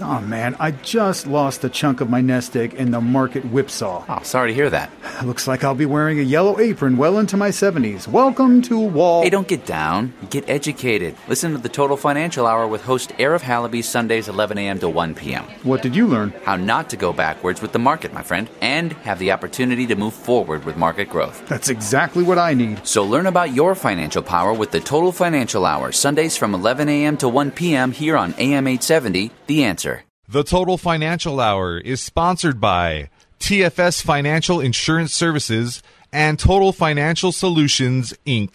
Oh man, I just lost a chunk of my nest egg in the market whipsaw. Oh, sorry to hear that. Looks like I'll be wearing a yellow apron well into my 70s. Welcome to Wall. Hey, don't get down. Get educated. Listen to the Total Financial Hour with host Arif Halaby Sundays 11 a.m. to 1 p.m. What did you learn? How not to go backwards with the market, my friend, and have the opportunity to move forward with market growth. That's exactly what I need. So learn about your financial power with the Total Financial Hour Sundays from 11 a.m. to 1 p.m. here on AM 870. The answer. The Total Financial Hour is sponsored by TFS Financial Insurance Services and Total Financial Solutions, Inc.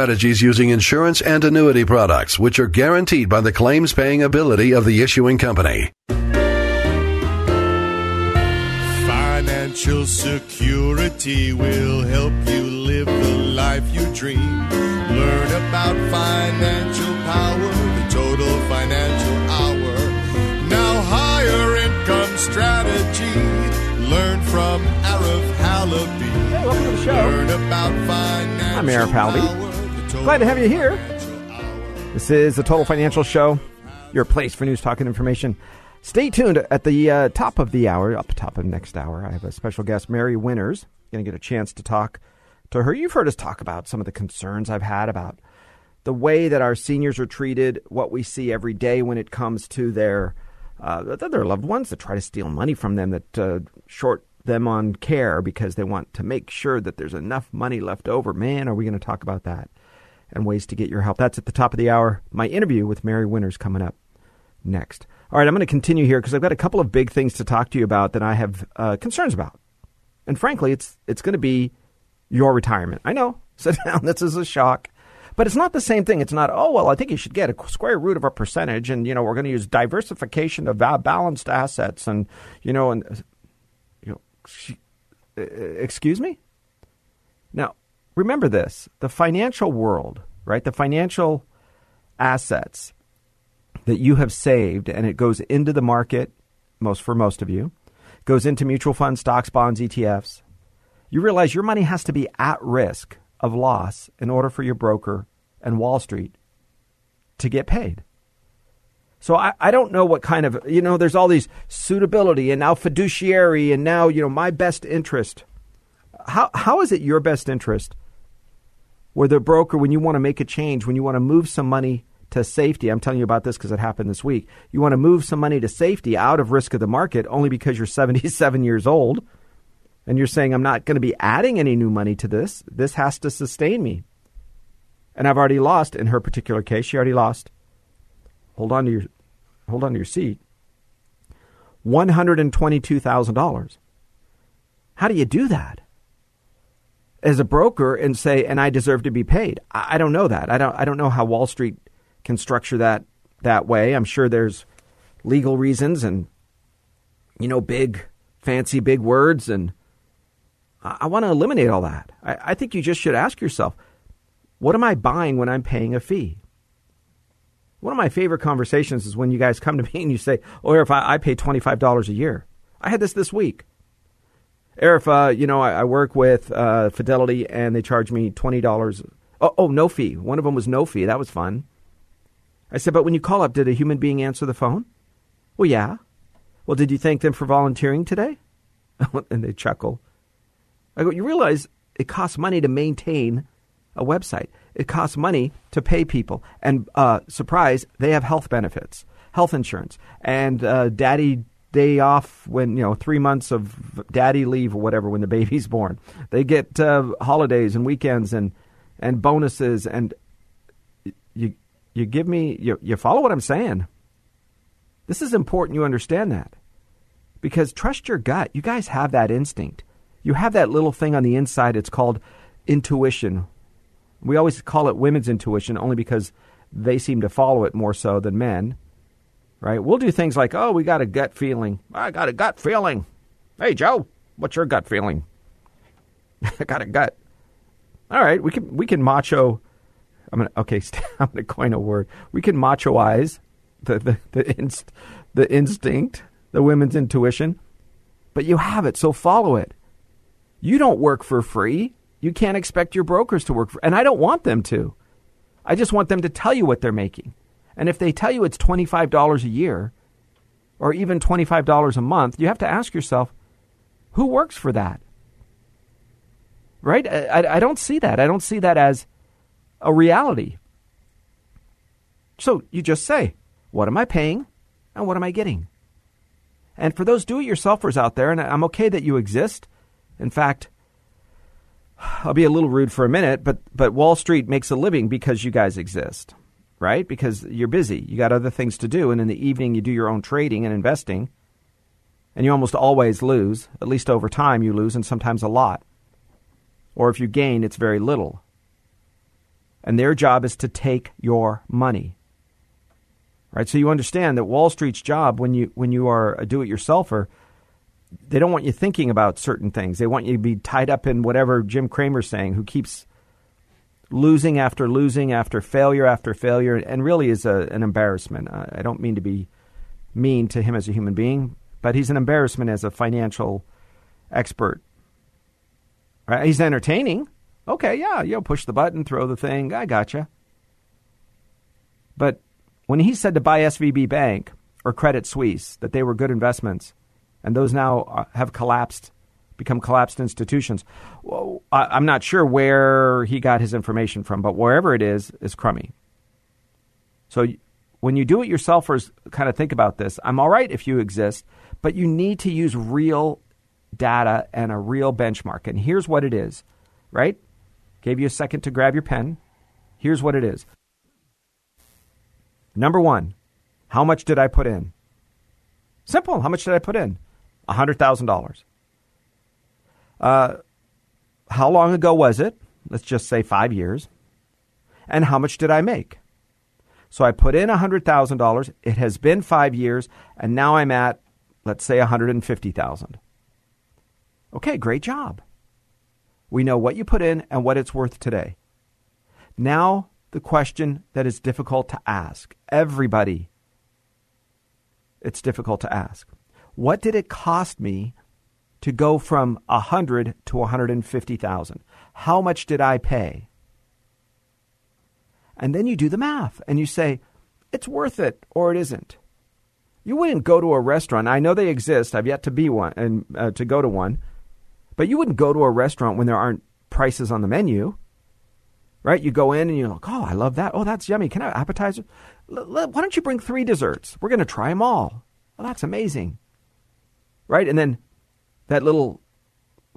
strategies using insurance and annuity products, which are guaranteed by the claims paying ability of the issuing company. Financial security will help you live the life you dream. Learn about financial power, the total financial hour. Now, higher income strategy. Learn from Arif Halaby. Hey, welcome to the show. Learn about financial I'm Arif Halaby. power, the total Glad to have you here. This is the Total Financial Show, your place for news, talk, and information. Stay tuned at the uh, top of the hour, up top of next hour. I have a special guest, Mary Winters. Going to get a chance to talk to her. You've heard us talk about some of the concerns I've had about the way that our seniors are treated, what we see every day when it comes to their uh, their loved ones that try to steal money from them, that uh, short them on care because they want to make sure that there's enough money left over. Man, are we going to talk about that? And ways to get your help. That's at the top of the hour. My interview with Mary Winters coming up next. All right, I'm going to continue here because I've got a couple of big things to talk to you about that I have uh, concerns about. And frankly, it's it's going to be your retirement. I know, sit down. This is a shock, but it's not the same thing. It's not. Oh well, I think you should get a square root of a percentage, and you know we're going to use diversification of balanced assets, and you know, and you know, uh, excuse me. Now, remember this the financial world, right? The financial assets that you have saved and it goes into the market, most for most of you, goes into mutual funds, stocks, bonds, ETFs. You realize your money has to be at risk of loss in order for your broker and Wall Street to get paid. So I, I don't know what kind of you know, there's all these suitability and now fiduciary and now, you know, my best interest how how is it your best interest where the broker when you want to make a change when you want to move some money to safety i'm telling you about this because it happened this week you want to move some money to safety out of risk of the market only because you're 77 years old and you're saying i'm not going to be adding any new money to this. This has to sustain me. And i've already lost in her particular case she already lost. Hold on to your hold on to your seat. $122000 how do you do that as a broker and say, and I deserve to be paid. I, I don't know that. I don't. I don't know how Wall Street can structure that that way. I'm sure there's legal reasons and you know big, fancy, big words, and I, I want to eliminate all that. I, I think you just should ask yourself, what am I buying when I'm paying a fee? One of my favorite conversations is when you guys come to me and you say, "Oh, if I, I pay twenty five dollars a year," I had this this week. Arif, you know, I, I work with uh, Fidelity, and they charge me twenty dollars. Oh, oh, no fee. One of them was no fee. That was fun. I said, but when you call up, did a human being answer the phone? Well, yeah. Well, did you thank them for volunteering today? and they chuckle. I go, you realize it costs money to maintain a website. It costs money to pay people, and uh, surprise, they have health benefits, health insurance, and uh, daddy day off when you know three months of daddy leave or whatever when the baby's born. They get uh, holidays and weekends and and bonuses and you you give me you you follow what I'm saying. This is important. You understand that because trust your gut. You guys have that instinct. You have that little thing on the inside. It's called intuition. We always call it women's intuition only because they seem to follow it more so than men. Right? We'll do things like, oh, we got a gut feeling. I got a gut feeling. Hey, Joe, what's your gut feeling? I got a gut. All right, we can we can macho. I'm gonna okay. I'm gonna coin a word. We can machoize the the the, inst, the instinct, the women's intuition, but you have it, so follow it. You don't work for free. You can't expect your brokers to work for, and I don't want them to. I just want them to tell you what they're making. And if they tell you it's $25 a year or even $25 a month, you have to ask yourself, who works for that? Right? I, I don't see that. I don't see that as a reality. So you just say, what am I paying and what am I getting? And for those do it yourselfers out there, and I'm okay that you exist. In fact, I'll be a little rude for a minute, but, but Wall Street makes a living because you guys exist right? Because you're busy. You got other things to do. And in the evening, you do your own trading and investing. And you almost always lose. At least over time, you lose, and sometimes a lot. Or if you gain, it's very little. And their job is to take your money. Right? So you understand that Wall Street's job when you when you are a do-it-yourselfer, they don't want you thinking about certain things. They want you to be tied up in whatever Jim Cramer's saying, who keeps losing after losing after failure after failure, and really is a, an embarrassment. I don't mean to be mean to him as a human being, but he's an embarrassment as a financial expert. Right? He's entertaining. Okay, yeah, you know, push the button, throw the thing. I gotcha. But when he said to buy SVB Bank or Credit Suisse that they were good investments, and those now uh, have collapsed become collapsed institutions. Well, I, am not sure where he got his information from, but wherever it is, is crummy. So when you do it yourselfers kind of think about this, I'm all right if you exist, but you need to use real data and a real benchmark. And here's what it is, right? Gave you a second to grab your pen. Here's what it is. Number one, how much did I put in? Simple. How much did I put in? $100,000. Uh, how long ago was it? Let's just say five years. And how much did I make? So I put in $100,000. It has been five years, and now I'm at, let's say, 150000 Okay, great job. We know what you put in and what it's worth today. Now, the question that is difficult to ask. Everybody, it's difficult to ask. What did it cost me to go from 100 to 150,000. How much did I pay? And then you do the math and you say, it's worth it or it isn't. You wouldn't go to a restaurant. I know they exist. I've yet to be one and uh, to go to one. But you wouldn't go to a restaurant when there aren't prices on the menu. Right? You go in and you're like, "Oh, I love that. Oh, that's yummy. Can I have appetizer? L- l- why don't you bring 3 desserts? We're going to try them all." Well, that's amazing. Right? And then that little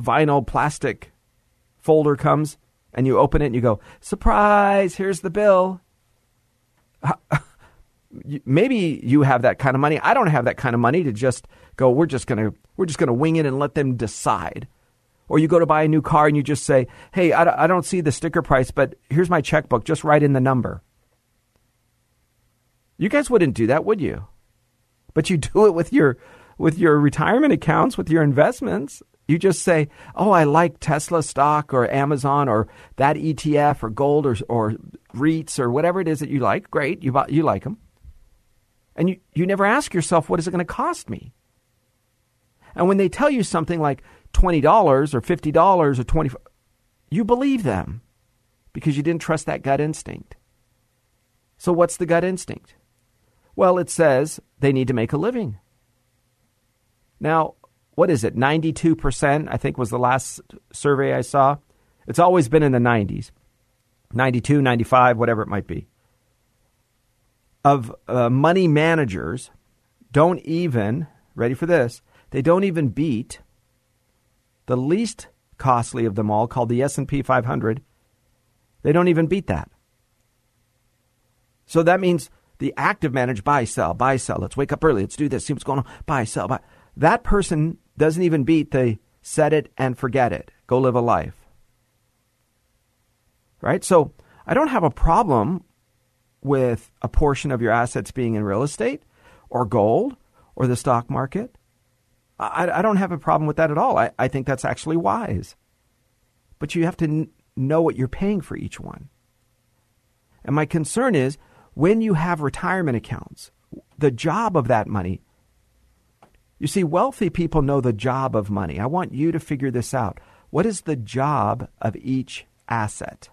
vinyl plastic folder comes and you open it and you go, surprise, here's the bill. Maybe you have that kind of money. I don't have that kind of money to just go, we're just going to we're just going to wing it and let them decide. Or you go to buy a new car and you just say, hey, I don't see the sticker price, but here's my checkbook. Just write in the number. You guys wouldn't do that, would you? But you do it with your with your retirement accounts, with your investments. You just say, "Oh, I like Tesla stock or Amazon or that ETF or gold or or REITs or whatever it is that you like." Great, you you like them, and you you never ask yourself, "What is it going to cost me?" And when they tell you something like twenty dollars or fifty dollars or twenty, you believe them because you didn't trust that gut instinct. So what's the gut instinct? Well, it says they need to make a living. Now, what is it? 92%, I think was the last survey I saw. It's always been in the 90s 92, 95, whatever it might be. Of uh, money managers don't even, ready for this, they don't even beat the least costly of them all called the S&P 500. They don't even beat that. So that means the active manage buy sell buy sell. Let's wake up early. Let's do this. See what's going on. Buy sell buy that person doesn't even beat the set it and forget it. Go live a life. Right? So I don't have a problem with a portion of your assets being in real estate or gold or the stock market. I, I don't have a problem with that at all. I, I think that's actually wise. But you have to n- know what you're paying for each one. And my concern is when you have retirement accounts, the job of that money. You see, wealthy people know the job of money. I want you to figure this out. What is the job of each asset?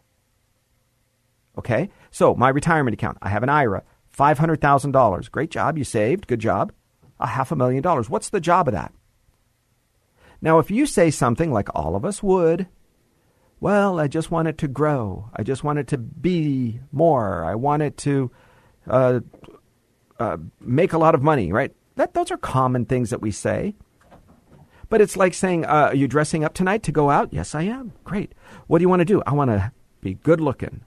Okay, so my retirement account, I have an IRA, $500,000. Great job, you saved, good job. A half a million dollars. What's the job of that? Now, if you say something like all of us would, well, I just want it to grow. I just want it to be more. I want it to uh, uh, make a lot of money, right? That, those are common things that we say. But it's like saying, uh, Are you dressing up tonight to go out? Yes, I am. Great. What do you want to do? I want to be good looking.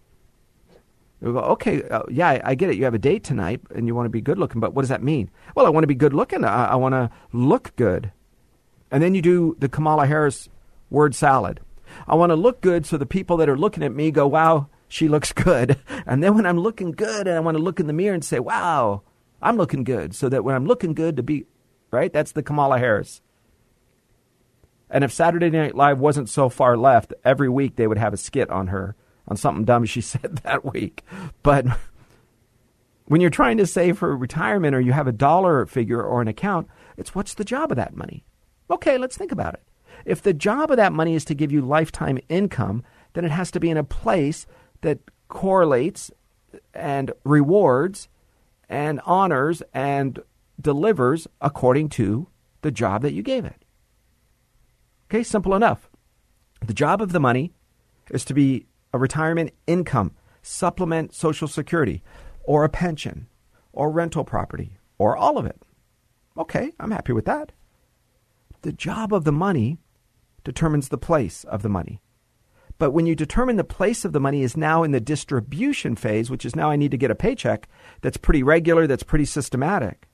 We go, okay, uh, yeah, I, I, get it. You have a date tonight and you want to be good looking, but what does that mean? Well, I want to be good looking. I, I want to look good. And then you do the Kamala Harris word salad. I want to look good so the people that are looking at me go, wow, she looks good. And then when I'm looking good and I want to look in the mirror and say, wow, I'm looking good. So that when I'm looking good to be, right? That's the Kamala Harris. And if Saturday Night Live wasn't so far left, every week they would have a skit on her, on something dumb she said that week. But when you're trying to save for retirement or you have a dollar figure or an account, it's what's the job of that money? Okay, let's think about it. If the job of that money is to give you lifetime income, then it has to be in a place that correlates and rewards and honors and delivers according to the job that you gave it. Okay, simple enough. The job of the money is to be a retirement income, supplement Social Security, or a pension, or rental property, or all of it. Okay, I'm happy with that. The job of the money determines the place of the money. But when you determine the place of the money is now in the distribution phase, which is now I need to get a paycheck that's pretty regular, that's pretty systematic.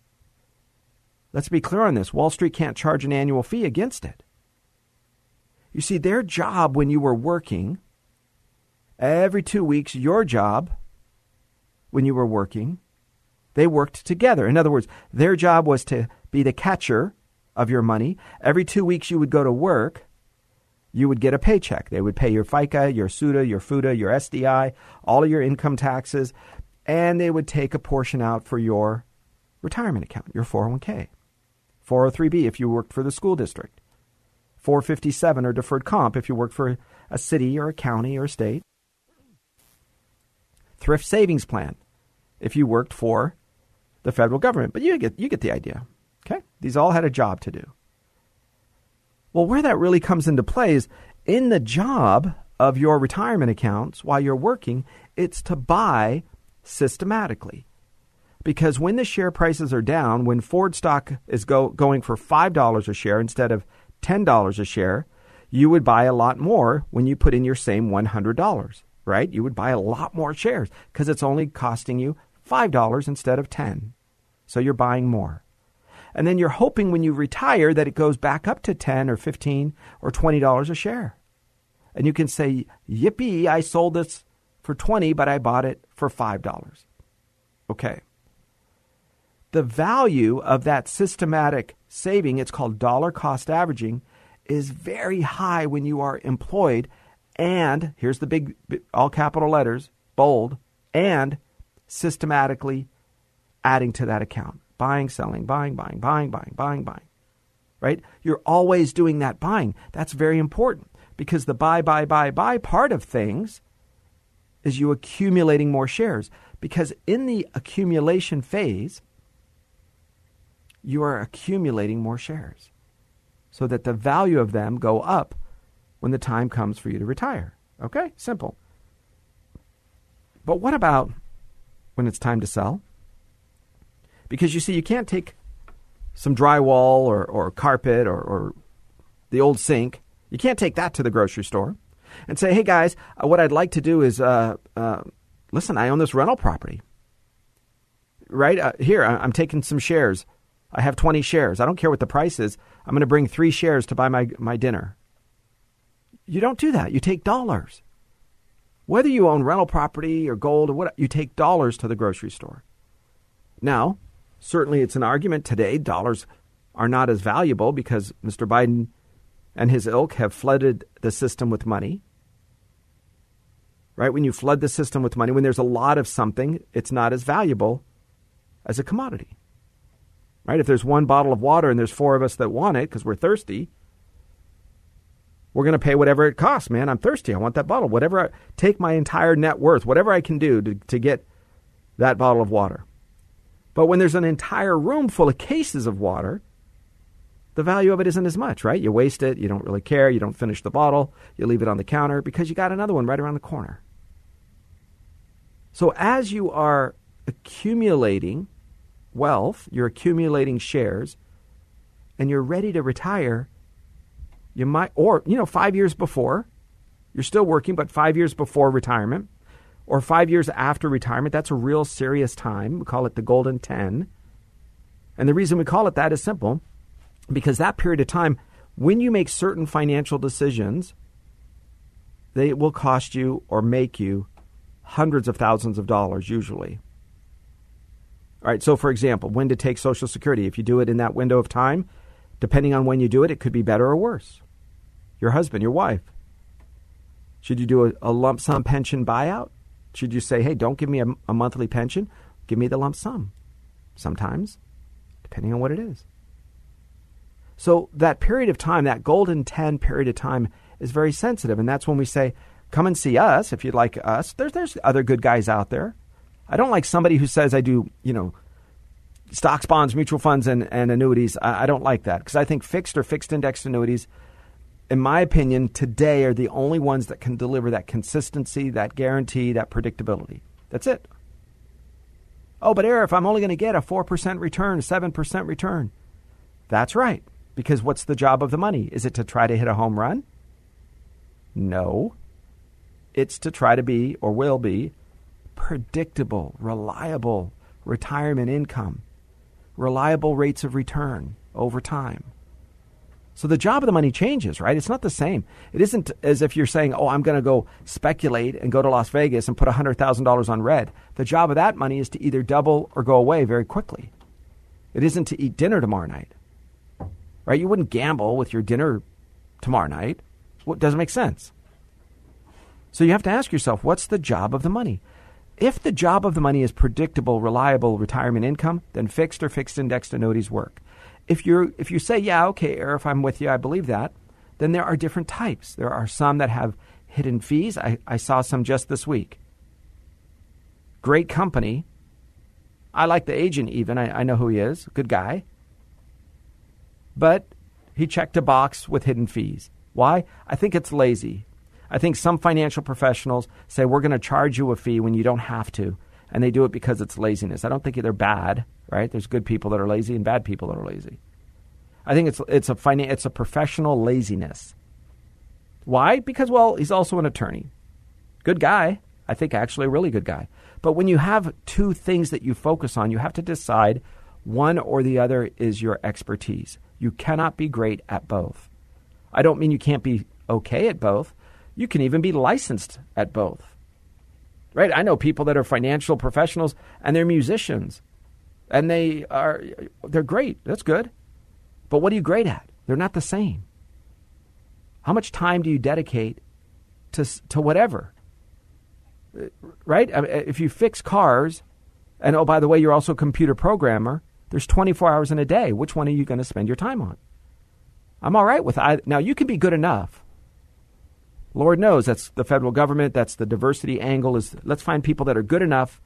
Let's be clear on this. Wall Street can't charge an annual fee against it. You see, their job when you were working, every two weeks, your job when you were working, they worked together. In other words, their job was to be the catcher of your money. Every two weeks you would go to work, you would get a paycheck. They would pay your FICA, your SUTA, your FUTA, your SDI, all of your income taxes, and they would take a portion out for your retirement account, your 401k, 403b if you worked for the school district, 457 or deferred comp if you worked for a city or a county or a state, thrift savings plan if you worked for the federal government. But you get you get the idea. Okay? These all had a job to do. Well, where that really comes into play is in the job of your retirement accounts while you're working, it's to buy systematically. Because when the share prices are down, when Ford stock is go, going for $5 a share instead of $10 a share, you would buy a lot more when you put in your same $100, right? You would buy a lot more shares because it's only costing you $5 instead of 10. So you're buying more and then you're hoping when you retire that it goes back up to 10 or 15 or 20 dollars a share. And you can say yippee i sold this for 20 but i bought it for 5 dollars. Okay. The value of that systematic saving it's called dollar cost averaging is very high when you are employed and here's the big all capital letters bold and systematically adding to that account buying, selling, buying, buying, buying, buying, buying, buying. Right? You're always doing that buying. That's very important because the buy, buy, buy, buy part of things is you accumulating more shares. Because in the accumulation phase, you are accumulating more shares so that the value of them go up when the time comes for you to retire. Okay? Simple. But what about when it's time to sell? Because you see, you can't take some drywall or, or carpet or, or the old sink, you can't take that to the grocery store and say, hey guys, uh, what I'd like to do is, uh, uh, listen, I own this rental property. Right? Uh, here, I'm taking some shares. I have 20 shares. I don't care what the price is. I'm going to bring three shares to buy my, my dinner. You don't do that. You take dollars. Whether you own rental property or gold or what, you take dollars to the grocery store. Now, Certainly, it's an argument today. Dollars are not as valuable because Mr. Biden and his ilk have flooded the system with money. Right? When you flood the system with money, when there's a lot of something, it's not as valuable as a commodity. Right? If there's one bottle of water and there's four of us that want it because we're thirsty, we're going to pay whatever it costs, man. I'm thirsty. I want that bottle. Whatever, I, take my entire net worth, whatever I can do to, to get that bottle of water. But when there's an entire room full of cases of water, the value of it isn't as much, right? You waste it, you don't really care, you don't finish the bottle, you leave it on the counter because you got another one right around the corner. So as you are accumulating wealth, you're accumulating shares, and you're ready to retire, you might, or, you know, five years before, you're still working, but five years before retirement, or five years after retirement, that's a real serious time. We call it the golden 10. And the reason we call it that is simple because that period of time, when you make certain financial decisions, they will cost you or make you hundreds of thousands of dollars usually. All right, so for example, when to take Social Security. If you do it in that window of time, depending on when you do it, it could be better or worse. Your husband, your wife. Should you do a, a lump sum pension buyout? Should you say, hey, don't give me a, a monthly pension, give me the lump sum? Sometimes, depending on what it is. So that period of time, that golden 10 period of time, is very sensitive. And that's when we say, come and see us if you'd like us. There's, there's other good guys out there. I don't like somebody who says I do, you know, stocks, bonds, mutual funds, and, and annuities. I, I don't like that because I think fixed or fixed indexed annuities, in my opinion, today are the only ones that can deliver that consistency, that guarantee, that predictability. That's it. Oh, but Arif, I'm only going to get a 4% return, 7% return. That's right. Because what's the job of the money? Is it to try to hit a home run? No. It's to try to be, or will be, predictable, reliable retirement income, reliable rates of return over time. So the job of the money changes, right? It's not the same. It isn't as if you're saying, oh, I'm going to go speculate and go to Las Vegas and put $100,000 on red. The job of that money is to either double or go away very quickly. It isn't to eat dinner tomorrow night right? You wouldn't gamble with your dinner tomorrow night. What doesn't make sense. So you have to ask yourself, what's the job of the money? If the job of the money is predictable, reliable retirement income, then fixed or fixed indexed annuities work. If you if you say, yeah, okay, if I'm with you, I believe that, then there are different types. There are some that have hidden fees. I, I saw some just this week. Great company. I like the agent even. I, I know who he is. Good guy but he checked a box with hidden fees. Why? I think it's lazy. I think some financial professionals say we're going to charge you a fee when you don't have to, and they do it because it's laziness. I don't think they're bad, right? There's good people that are lazy and bad people that are lazy. I think it's it's a finan- it's a professional laziness. Why? Because well, he's also an attorney. Good guy. I think actually a really good guy. But when you have two things that you focus on, you have to decide one or the other is your expertise. You cannot be great at both. I don't mean you can't be okay at both. You can even be licensed at both. Right? I know people that are financial professionals and they're musicians. And they are they're great. That's good. But what are you great at? They're not the same. How much time do you dedicate to to whatever? Uh, right? If you fix cars, and oh by the way, you're also a computer programmer, there's 24 hours in a day. Which one are you going to spend your time on? I'm all right with either. Now, you can be good enough. Lord knows that's the federal government, that's the diversity angle is let's find people that are good enough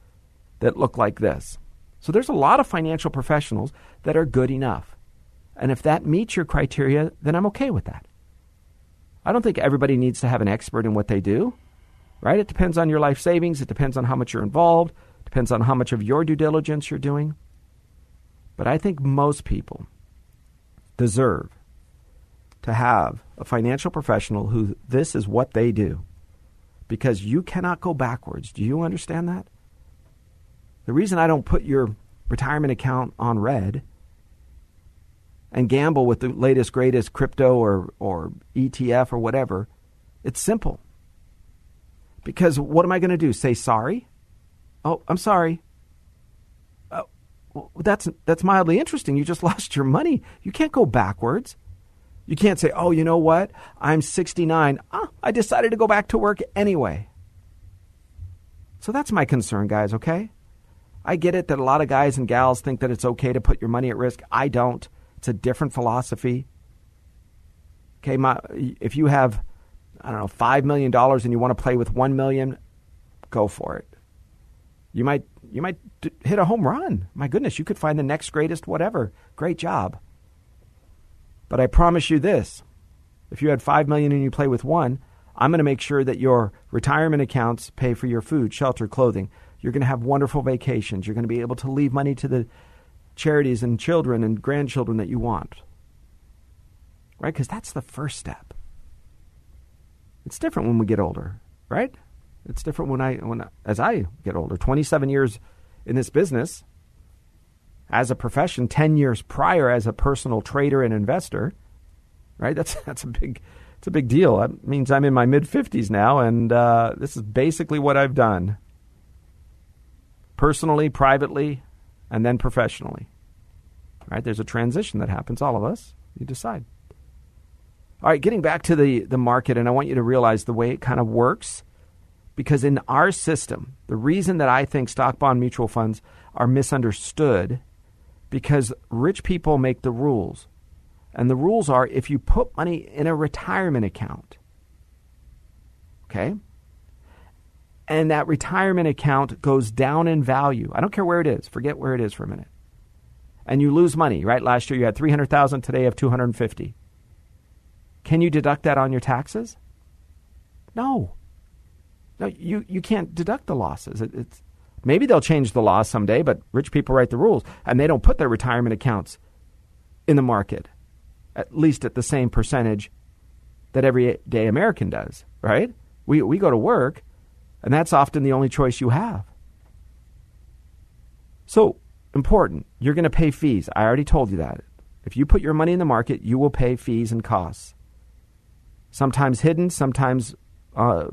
that look like this. So there's a lot of financial professionals that are good enough. And if that meets your criteria, then I'm okay with that. I don't think everybody needs to have an expert in what they do, right? It depends on your life savings, it depends on how much you're involved, depends on how much of your due diligence you're doing. But I think most people deserve to have a financial professional who this is what they do because you cannot go backwards. Do you understand that? The reason I don't put your retirement account on red and gamble with the latest, greatest crypto or, or ETF or whatever, it's simple. Because what am I going to do? Say sorry? Oh, I'm sorry well, that's that's mildly interesting. You just lost your money. You can't go backwards. You can't say, "Oh, you know what? I'm 69. Ah, I decided to go back to work anyway." So that's my concern, guys, okay? I get it that a lot of guys and gals think that it's okay to put your money at risk. I don't. It's a different philosophy. Okay, my, if you have I don't know, 5 million dollars and you want to play with 1 million, go for it. You might you might hit a home run. My goodness, you could find the next greatest whatever. Great job. But I promise you this. If you had 5 million and you play with 1, I'm going to make sure that your retirement accounts pay for your food, shelter, clothing. You're going to have wonderful vacations. You're going to be able to leave money to the charities and children and grandchildren that you want. Right? Because that's the first step. It's different when we get older, right? It's different when I when as I get older. 27 years in this business as a profession, 10 years prior as a personal trader and investor, right? That's that's a big it's a big deal. That means I'm in my mid 50s now and uh, this is basically what I've done. Personally, privately, and then professionally. Right? There's a transition that happens all of us. You decide. All right, getting back to the, the market, and I want you to realize the way it kind of works. Because in our system, the reason that I think stock bond mutual funds are misunderstood because rich people make the rules. And the rules are if you put money in a retirement account, okay, and that retirement account goes down in value, I don't care where it is, forget where it is for a minute, and you lose money, right? Last year you had 300,000, today you have 250. Can you deduct that on your taxes? No. No, you, you can't deduct the losses. It, it's maybe they'll change the law someday, but rich people write the rules, and they don't put their retirement accounts in the market, at least at the same percentage that everyday American does. Right? We we go to work, and that's often the only choice you have. So important. You're going to pay fees. I already told you that. If you put your money in the market, you will pay fees and costs sometimes hidden, sometimes, uh,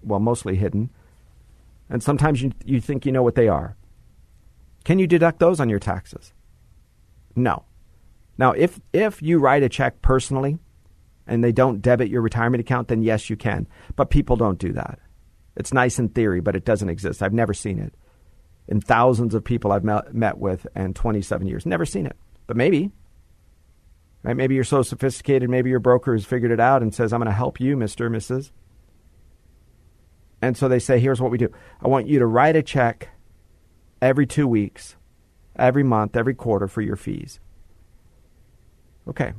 well, mostly hidden, and sometimes you, you think you know what they are. Can you deduct those on your taxes? No. Now, if, if you write a check personally and they don't debit your retirement account, then yes, you can. But people don't do that. It's nice in theory, but it doesn't exist. I've never seen it. In thousands of people I've met, with and 27 years, never seen it. But maybe Right? Maybe you're so sophisticated, maybe your broker has figured it out and says, I'm going to help you, Mr. Or Mrs. And so they say, here's what we do. I want you to write a check every two weeks, every month, every quarter for your fees. Okay.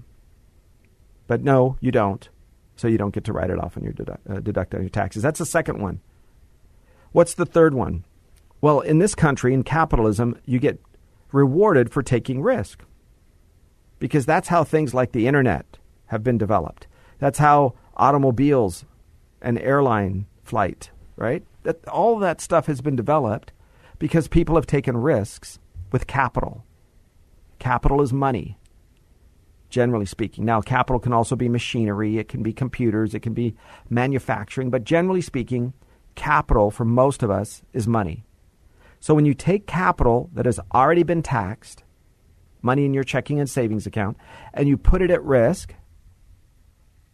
But no, you don't. So you don't get to write it off on your deduct, uh, deduct on your taxes. That's the second one. What's the third one? Well, in this country, in capitalism, you get rewarded for taking risk because that's how things like the internet have been developed. That's how automobiles and airline flight, right? That all that stuff has been developed because people have taken risks with capital. Capital is money, generally speaking. Now, capital can also be machinery, it can be computers, it can be manufacturing, but generally speaking, capital for most of us is money. So when you take capital that has already been taxed money in your checking and savings account, and you put it at risk,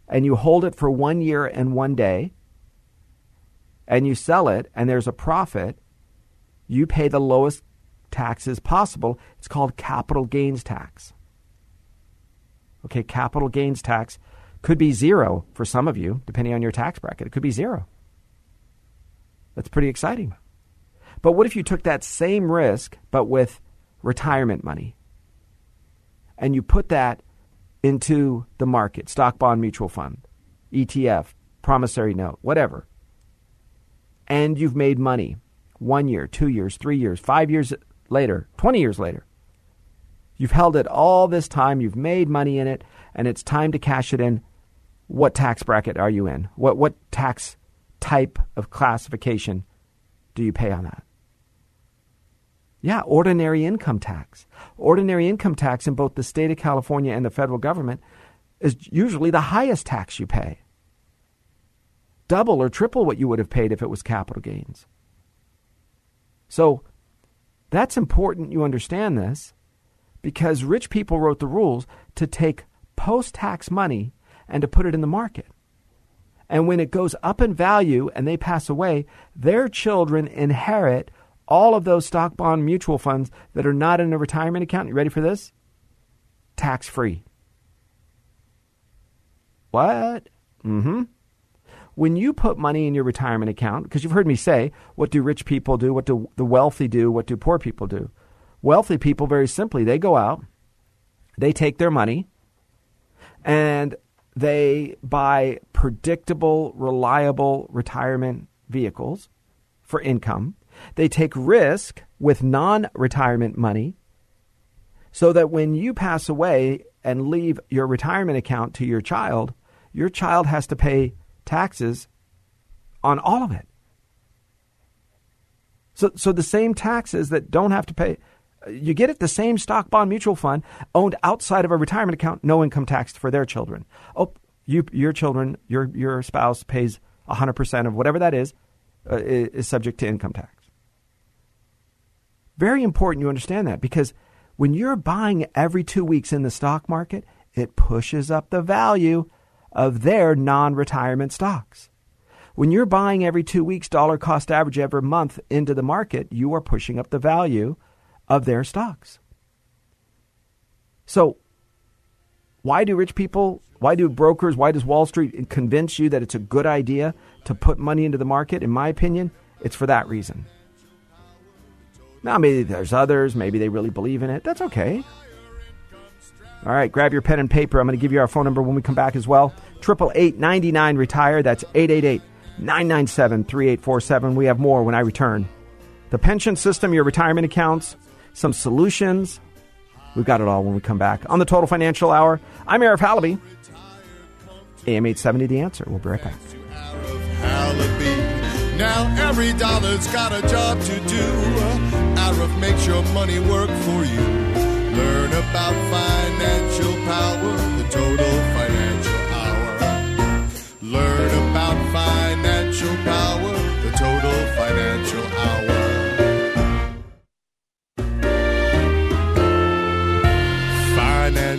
and you hold it for one year and one day, and you sell it, and there's a profit, you pay the lowest taxes possible. It's called capital gains tax. Okay, capital gains tax could be zero for some of you, depending on your tax bracket. It could be zero. That's pretty exciting. But what if you took that same risk, but with retirement money? and you put that into the market, stock bond mutual fund, ETF, promissory note, whatever, and you've made money one year, two years, three years, five years later, 20 years later. You've held it all this time, you've made money in it, and it's time to cash it in. What tax bracket are you in? What, what tax type of classification do you pay on that? Yeah, ordinary income tax. Ordinary income tax in both the state of California and the federal government is usually the highest tax you pay. Double or triple what you would have paid if it was capital gains. So That's important you understand this because rich people wrote the rules to take post tax money and to put it in the market. And when it goes up in value and they pass away, their children inherit all of those stock bond mutual funds that are not in a retirement account. You ready for this? Tax free. What? Mm hmm. When you put money in your retirement account, because you've heard me say, what do rich people do? What do the wealthy do? What do poor people do? Wealthy people, very simply, they go out, they take their money, and they buy predictable, reliable retirement vehicles for income. They take risk with non retirement money so that when you pass away and leave your retirement account to your child, your child has to pay taxes on all of it. So, so the same taxes that don't have to pay, you get it the same stock bond mutual fund owned outside of a retirement account, no income tax for their children. Oh, you, your children, your, your spouse pays 100% of whatever that is, uh, is subject to income tax. Very important you understand that because when you're buying every two weeks in the stock market, it pushes up the value of their non retirement stocks. When you're buying every two weeks, dollar cost average every month into the market, you are pushing up the value of their stocks. So, why do rich people, why do brokers, why does Wall Street convince you that it's a good idea to put money into the market? In my opinion, it's for that reason. Now, maybe there's others, maybe they really believe in it. That's okay. All right, grab your pen and paper. I'm going to give you our phone number when we come back as well. Triple eight ninety nine retire. That's 888 997 3847. We have more when I return. The pension system, your retirement accounts, some solutions. We've got it all when we come back on the Total Financial Hour. I'm Arif Halaby. AM 870 The Answer. We'll be right back. Now every dollar's got a job to do. Arif makes your money work for you. Learn about financial power, the total financial hour. Learn about financial power,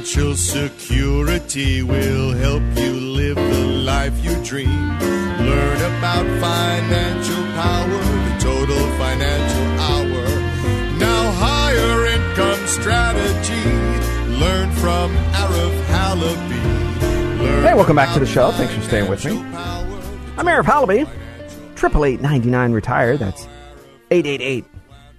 Financial security will help you live the life you dream. Learn about financial power, the total financial hour. Now higher income strategy. Learn from Arif Halaby. Learn Hey, welcome back to the show. Thanks for staying with me. power, I'm Arif Halaby. Triple eight ninety nine retire. That's 888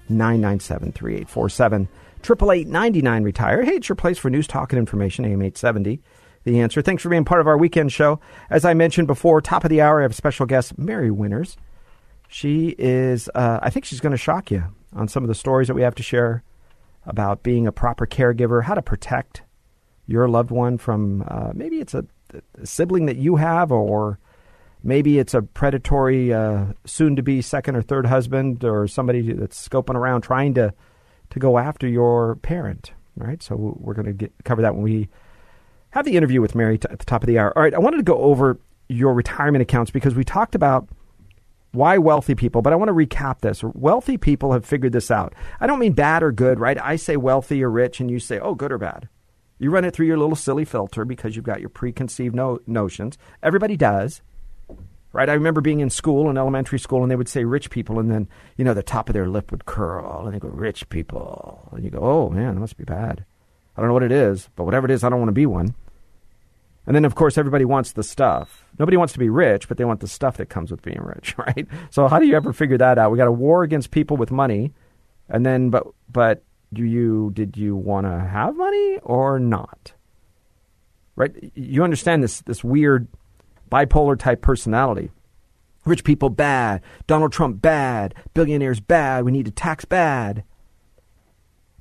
997 3847. Triple eight ninety nine retire. Hey, it's your place for news, talk, and information. AM eight seventy. The answer. Thanks for being part of our weekend show. As I mentioned before, top of the hour, I have a special guest, Mary Winters. She is. Uh, I think she's going to shock you on some of the stories that we have to share about being a proper caregiver, how to protect your loved one from uh, maybe it's a, a sibling that you have, or maybe it's a predatory, uh, soon to be second or third husband, or somebody that's scoping around trying to to go after your parent. Right. So we're going to cover that when we have the interview with Mary t- at the top of the hour. All right. I wanted to go over your retirement accounts because we talked about why wealthy people, but I want to recap this. Wealthy people have figured this out. I don't mean bad or good, right? I say wealthy or rich, and you say, oh, good or bad. You run it through your little silly filter because you've got your preconceived no- notions. Everybody does, right? I remember being in school, in elementary school, and they would say rich people, and then, you know, the top of their lip would curl, and they go, rich people. And you go, oh, man, that must be bad. I don't know what it is, but whatever it is, I don't want to be one. And then, of course, everybody wants the stuff. Nobody wants to be rich, but they want the stuff that comes with being rich, right? So, how do you ever figure that out? We got a war against people with money, and then, but, but, do you did you want to have money or not? Right? You understand this this weird bipolar type personality. Rich people bad, Donald Trump bad, billionaires bad. We need to tax bad.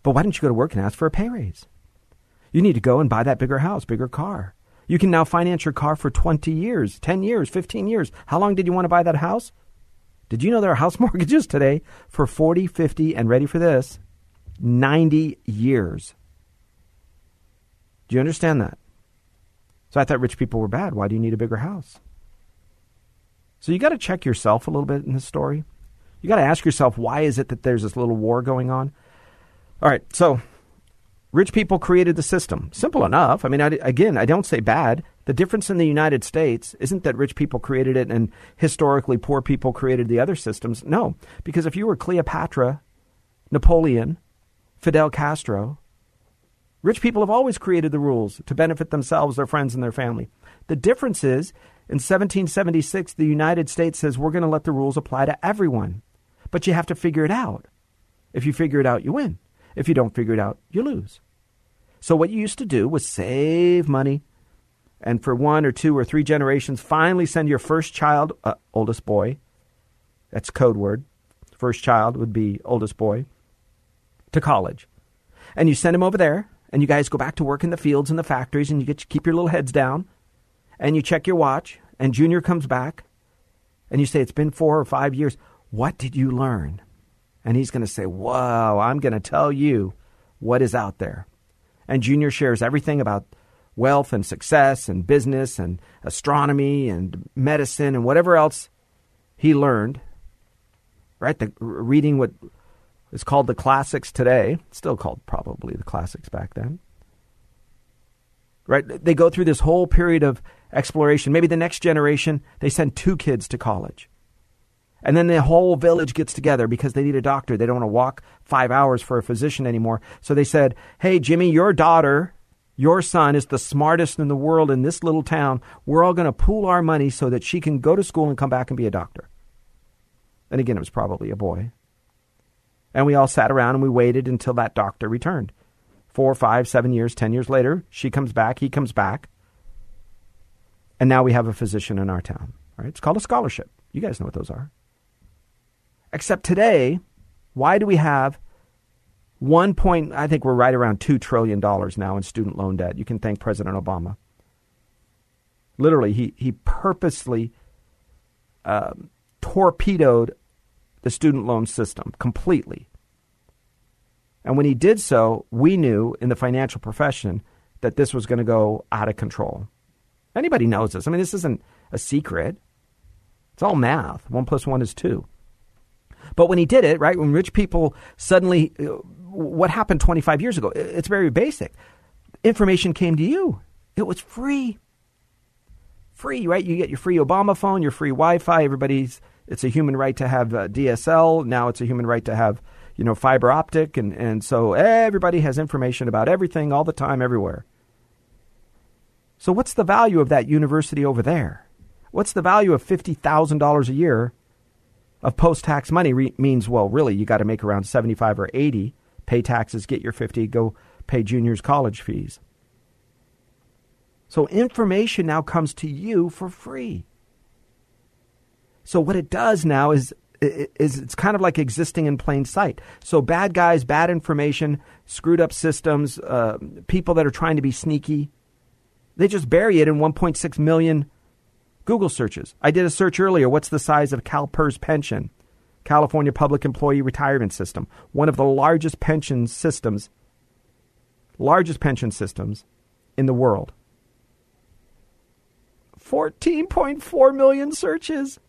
But why didn't you go to work and ask for a pay raise? You need to go and buy that bigger house, bigger car. You can now finance your car for 20 years, 10 years, 15 years. How long did you want to buy that house? Did you know there are house mortgages today for 40, 50, and ready for this, 90 years? Do you understand that? So I thought rich people were bad. Why do you need a bigger house? So you got to check yourself a little bit in this story. You got to ask yourself, why is it that there's this little war going on? All right, so rich people created the system. Simple enough. I mean, I, again, I don't say bad. The difference in the United States isn't that rich people created it and historically poor people created the other systems. No, because if you were Cleopatra, Napoleon, Fidel Castro, rich people have always created the rules to benefit themselves, their friends, and their family. The difference is in 1776, the United States says we're going to let the rules apply to everyone, but you have to figure it out. If you figure it out, you win. If you don't figure it out, you lose. So, what you used to do was save money and for one or two or three generations, finally send your first child, uh, oldest boy, that's code word, first child would be oldest boy, to college. And you send him over there, and you guys go back to work in the fields and the factories, and you get to keep your little heads down, and you check your watch, and Junior comes back, and you say, It's been four or five years. What did you learn? And he's going to say, Whoa, I'm going to tell you what is out there. And Junior shares everything about wealth and success and business and astronomy and medicine and whatever else he learned. Right? The, reading what is called the classics today, It's still called probably the classics back then. Right? They go through this whole period of exploration. Maybe the next generation, they send two kids to college. And then the whole village gets together because they need a doctor. They don't want to walk five hours for a physician anymore. So they said, Hey, Jimmy, your daughter your son is the smartest in the world in this little town. We're all going to pool our money so that she can go to school and come back and be a doctor. And again, it was probably a boy. And we all sat around and we waited until that doctor returned. Four, five, seven years, ten years later, she comes back, he comes back. And now we have a physician in our town. Right? It's called a scholarship. You guys know what those are. Except today, why do we have one point, I think we're right around $2 trillion now in student loan debt. You can thank President Obama. Literally, he, he purposely uh, torpedoed the student loan system completely. And when he did so, we knew in the financial profession that this was going to go out of control. Anybody knows this. I mean, this isn't a secret. It's all math. One plus one is two. But when he did it, right, when rich people suddenly uh, what happened 25 years ago. It's very basic. Information came to you. It was free. Free, right? You get your free Obama phone, your free Wi-Fi. Everybody's. It's a human right to have uh, DSL. Now it's a human right to have, you know, fiber optic, and and so everybody has information about everything all the time, everywhere. So what's the value of that university over there? What's the value of fifty thousand dollars a year of post-tax money? Re- means well, really, you got to make around seventy-five or eighty pay taxes, get your 50, go pay juniors college fees. So information now comes to you for free. So what it does now is is it's kind of like existing in plain sight. So bad guys, bad information, screwed up systems, uh, people that are trying to be sneaky, they just bury it in 1.6 million Google searches. I did a search earlier. What's the size of CalPERS pension? California Public Employee Retirement System, one of the largest pension systems, largest pension systems in the world. 14.4 million searches.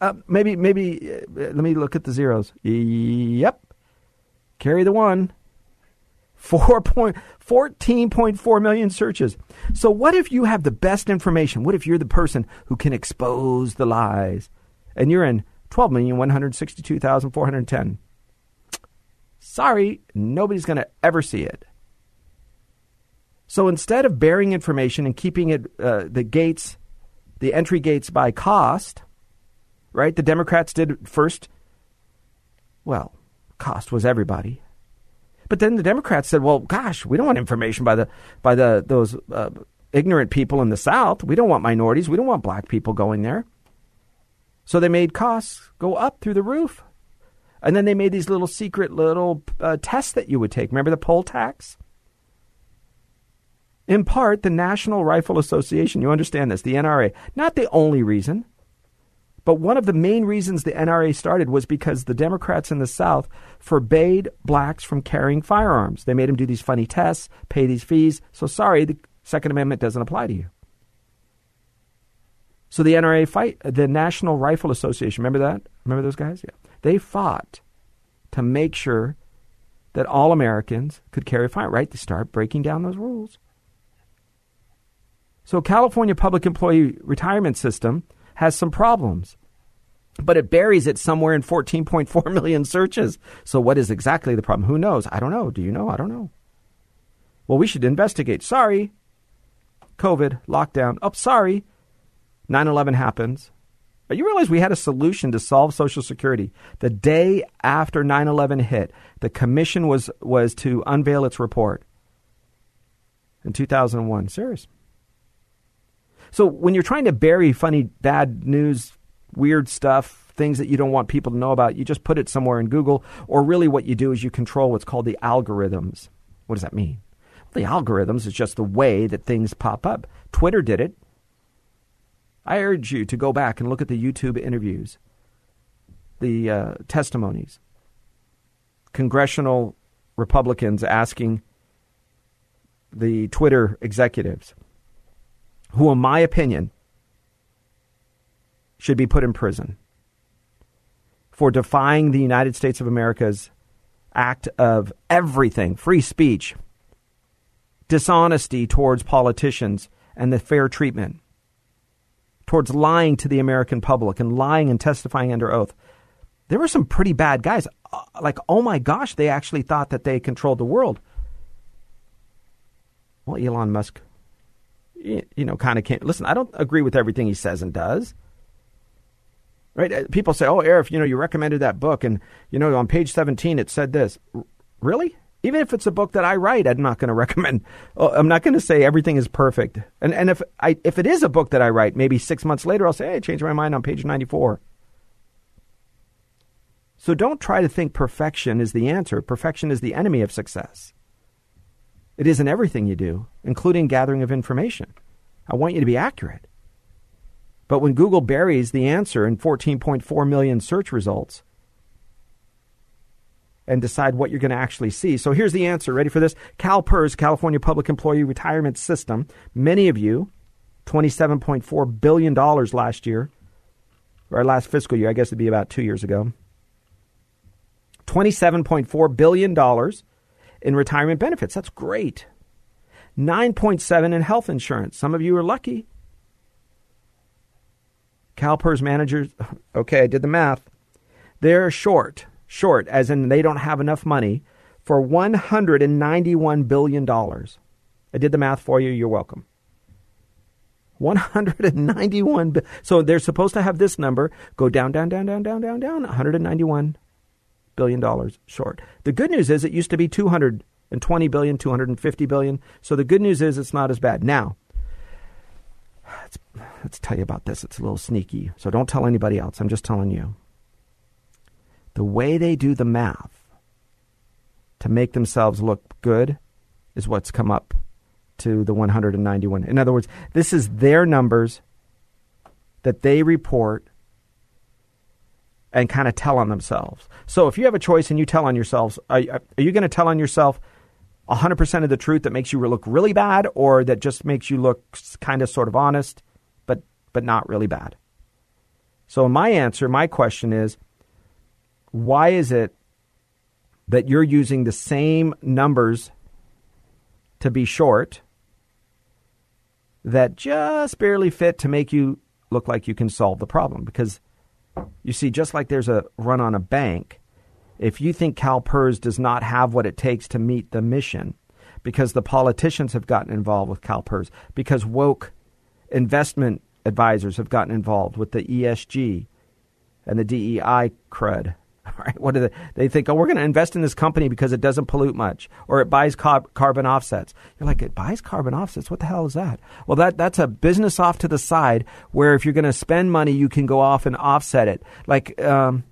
Uh, maybe, maybe, uh, let me look at the zeros. Yep. Carry the one. 4 point, 14.4 million searches. So, what if you have the best information? What if you're the person who can expose the lies? And you're in 12,162,410. Sorry, nobody's going to ever see it. So instead of bearing information and keeping it uh, the gates, the entry gates by cost, right? The Democrats did first. Well, cost was everybody, but then the Democrats said, "Well, gosh, we don't want information by the by the those uh, ignorant people in the South. We don't want minorities. We don't want black people going there." So they made costs go up through the roof. And then they made these little secret little uh, tests that you would take. Remember the poll tax? In part, the National Rifle Association, you understand this, the NRA, not the only reason, but one of the main reasons the NRA started was because the Democrats in the South forbade blacks from carrying firearms. They made them do these funny tests, pay these fees. So sorry, the Second Amendment doesn't apply to you. So the NRA fight, the National Rifle Association, remember that? Remember those guys? Yeah. They fought to make sure that all Americans could carry a firearm, right? They start breaking down those rules. So, California public employee retirement system has some problems, but it buries it somewhere in 14.4 million searches. So, what is exactly the problem? Who knows? I don't know. Do you know? I don't know. Well, we should investigate. Sorry. COVID, lockdown. Oh, sorry. 9 11 happens. But you realize we had a solution to solve Social Security. The day after 9 11 hit, the commission was, was to unveil its report in 2001. Serious. So when you're trying to bury funny, bad news, weird stuff, things that you don't want people to know about, you just put it somewhere in Google. Or really, what you do is you control what's called the algorithms. What does that mean? Well, the algorithms is just the way that things pop up. Twitter did it. I urge you to go back and look at the YouTube interviews, the uh, testimonies, congressional Republicans asking the Twitter executives, who, in my opinion, should be put in prison for defying the United States of America's act of everything free speech, dishonesty towards politicians, and the fair treatment towards lying to the American public and lying and testifying under oath. There were some pretty bad guys. Uh, like, oh my gosh, they actually thought that they controlled the world. Well, Elon Musk, you know, kind of can't. Listen, I don't agree with everything he says and does. Right? Uh, people say, oh, Arif, you know, you recommended that book, and, you know, on page 17 it said this. Really? even if it's a book that I write, I'm not going to recommend. Oh, I'm not going to say everything is perfect. And and if I if it is a book that I write, maybe six months later, I'll say, hey, I changed my mind on page 94. So don't try to think perfection is the answer. Perfection is the enemy of success. It is in everything you do, including gathering of information. I want you to be accurate. But when Google buries the answer in 14.4 million search results, and decide what you're going to actually see. So here's the answer. Ready for this? CalPERS, California Public Employee Retirement System. Many of you, $27.4 billion last year, or last fiscal year, I guess it'd be about two years ago. $27.4 billion in retirement benefits. That's great. 9.7 in health insurance. Some of you are lucky. CalPERS managers, okay, I did the math. They're short short, as in they don't have enough money, for $191 billion. I did the math for you. You're welcome. 191 so they're supposed to have this number go down down down down down down down 191 billion dollars short the good news is it used to be 220 billion 250 billion so the good news is it's not as bad now let's, tell you about this. It's a little sneaky. So don't tell anybody else. I'm just telling you. The way they do the math to make themselves look good is what's come up to the 191. In other words, this is their numbers that they report and kind of tell on themselves. So if you have a choice and you tell on yourselves, are, are you going to tell on yourself 100% of the truth that makes you look really bad or that just makes you look kind of sort of honest but not really bad? So my answer, my question is why is it that you're using the same numbers to be short that just barely fit to make you look like you can solve the problem? Because you see, just like there's a run on a bank, if you think CalPERS does not have what it takes to meet the mission, because the politicians have gotten involved with CalPERS, because woke investment advisors have gotten involved with the ESG and the DEI crud, right? What do they, they think? Oh, we're going to invest in this company because it doesn't pollute much, or it buys carbon offsets. You're like, it buys carbon offsets. What the hell is that? Well, that that's a business off to the side where if you're going to spend money, you can go off and offset it. Like, um,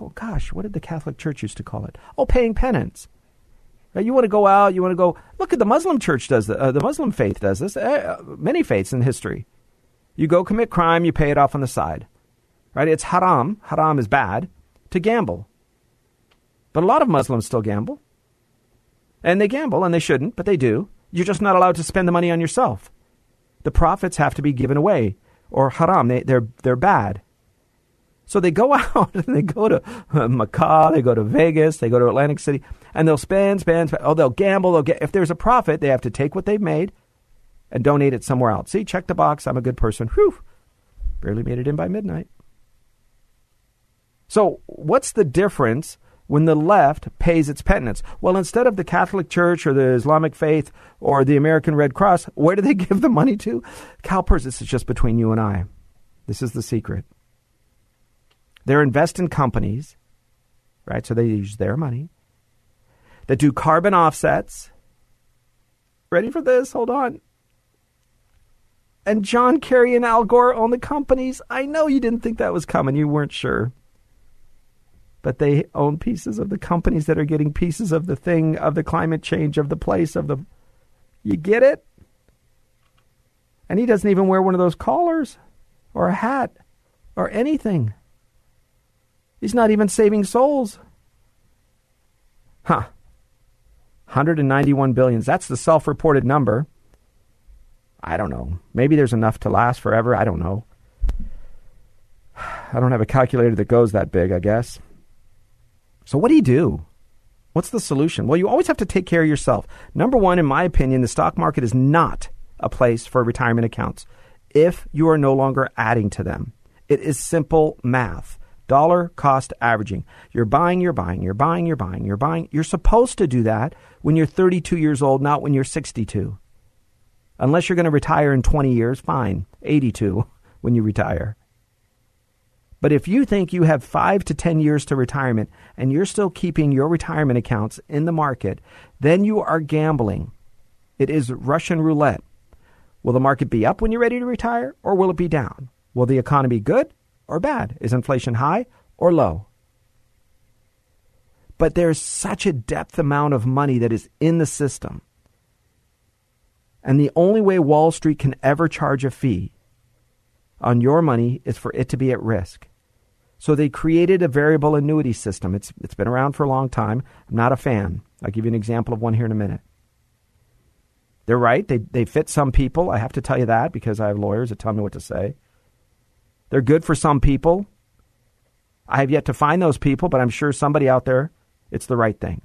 oh gosh, what did the Catholic Church used to call it? Oh, paying penance. You want to go out, you want to go. Look at the Muslim Church does that. Uh, the Muslim faith does this. Uh, many faiths in history. You go commit crime, you pay it off on the side. Right? It's haram. Haram is bad to gamble. But a lot of Muslims still gamble. And they gamble, and they shouldn't, but they do. You're just not allowed to spend the money on yourself. The profits have to be given away, or haram. They, they're, they're bad. So they go out and they go to Macau, they go to Vegas, they go to Atlantic City, and they'll spend, spend, spend. Oh, they'll gamble. They'll get. If there's a profit, they have to take what they've made and donate it somewhere else. See, check the box. I'm a good person. Whew. Barely made it in by midnight. So, what's the difference when the left pays its penance? Well, instead of the Catholic Church or the Islamic faith or the American Red Cross, where do they give the money to? CalPERS, this is just between you and I. This is the secret. They're invest in companies, right? So they use their money that do carbon offsets. Ready for this? Hold on. And John Kerry and Al Gore own the companies. I know you didn't think that was coming. You weren't sure. But they own pieces of the companies that are getting pieces of the thing, of the climate change, of the place, of the. You get it? And he doesn't even wear one of those collars or a hat or anything. He's not even saving souls. Huh. 191 billions. That's the self reported number. I don't know. Maybe there's enough to last forever. I don't know. I don't have a calculator that goes that big, I guess. So, what do you do? What's the solution? Well, you always have to take care of yourself. Number one, in my opinion, the stock market is not a place for retirement accounts if you are no longer adding to them. It is simple math. Dollar cost averaging. You're buying, you're buying, you're buying, you're buying, you're buying. You're supposed to do that when you're 32 years old, not when you're 62. Unless you're going to retire in 20 years, fine, 82 when you retire. But if you think you have five to 10 years to retirement and you're still keeping your retirement accounts in the market, then you are gambling. It is Russian roulette. Will the market be up when you're ready to retire or will it be down? Will the economy be good or bad? Is inflation high or low? But there's such a depth amount of money that is in the system and the only way Wall Street can ever charge a fee on your money is for it to be at risk. So they created a variable annuity system. It's, it's been around for a long time. I'm not a fan. I'll give you an example of one here in a minute. They're right. They, they fit some people. I have to tell you that because I have lawyers that tell me what to say. They're good for some people. I have yet to find those people, but I'm sure somebody out there, it's the right thing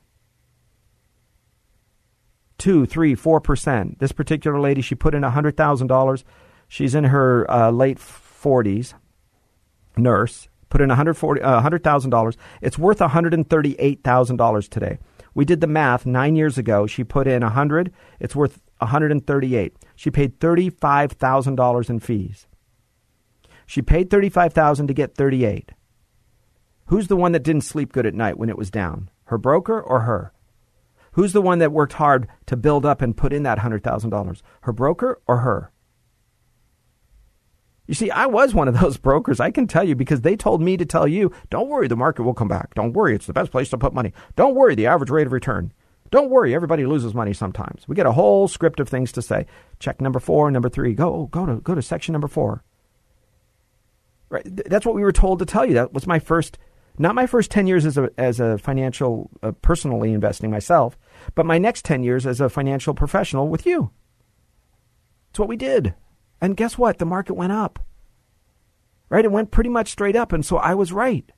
two, three, four percent. This particular lady, she put in hundred thousand dollars. She's in her uh, late forties. Nurse put in uh, hundred thousand dollars. It's worth one hundred and thirty-eight thousand dollars today. We did the math nine years ago. She put in a hundred. It's worth one hundred and thirty-eight. She paid thirty-five thousand dollars in fees. She paid thirty-five thousand to get thirty-eight. Who's the one that didn't sleep good at night when it was down? Her broker or her? Who's the one that worked hard to build up and put in that $100,000? Her broker or her? You see, I was one of those brokers. I can tell you because they told me to tell you, don't worry, the market will come back. Don't worry, it's the best place to put money. Don't worry, the average rate of return. Don't worry, everybody loses money sometimes. We get a whole script of things to say. Check number four, number three. Go, go to go to section number four. Right, that's what we were told to tell you. That was my first, not my first ten years as a as a financial, uh, personally investing myself but my next 10 years as a financial professional with you. It's what we did. And guess what? The market went up. Right? It went pretty much straight up. And so I was right.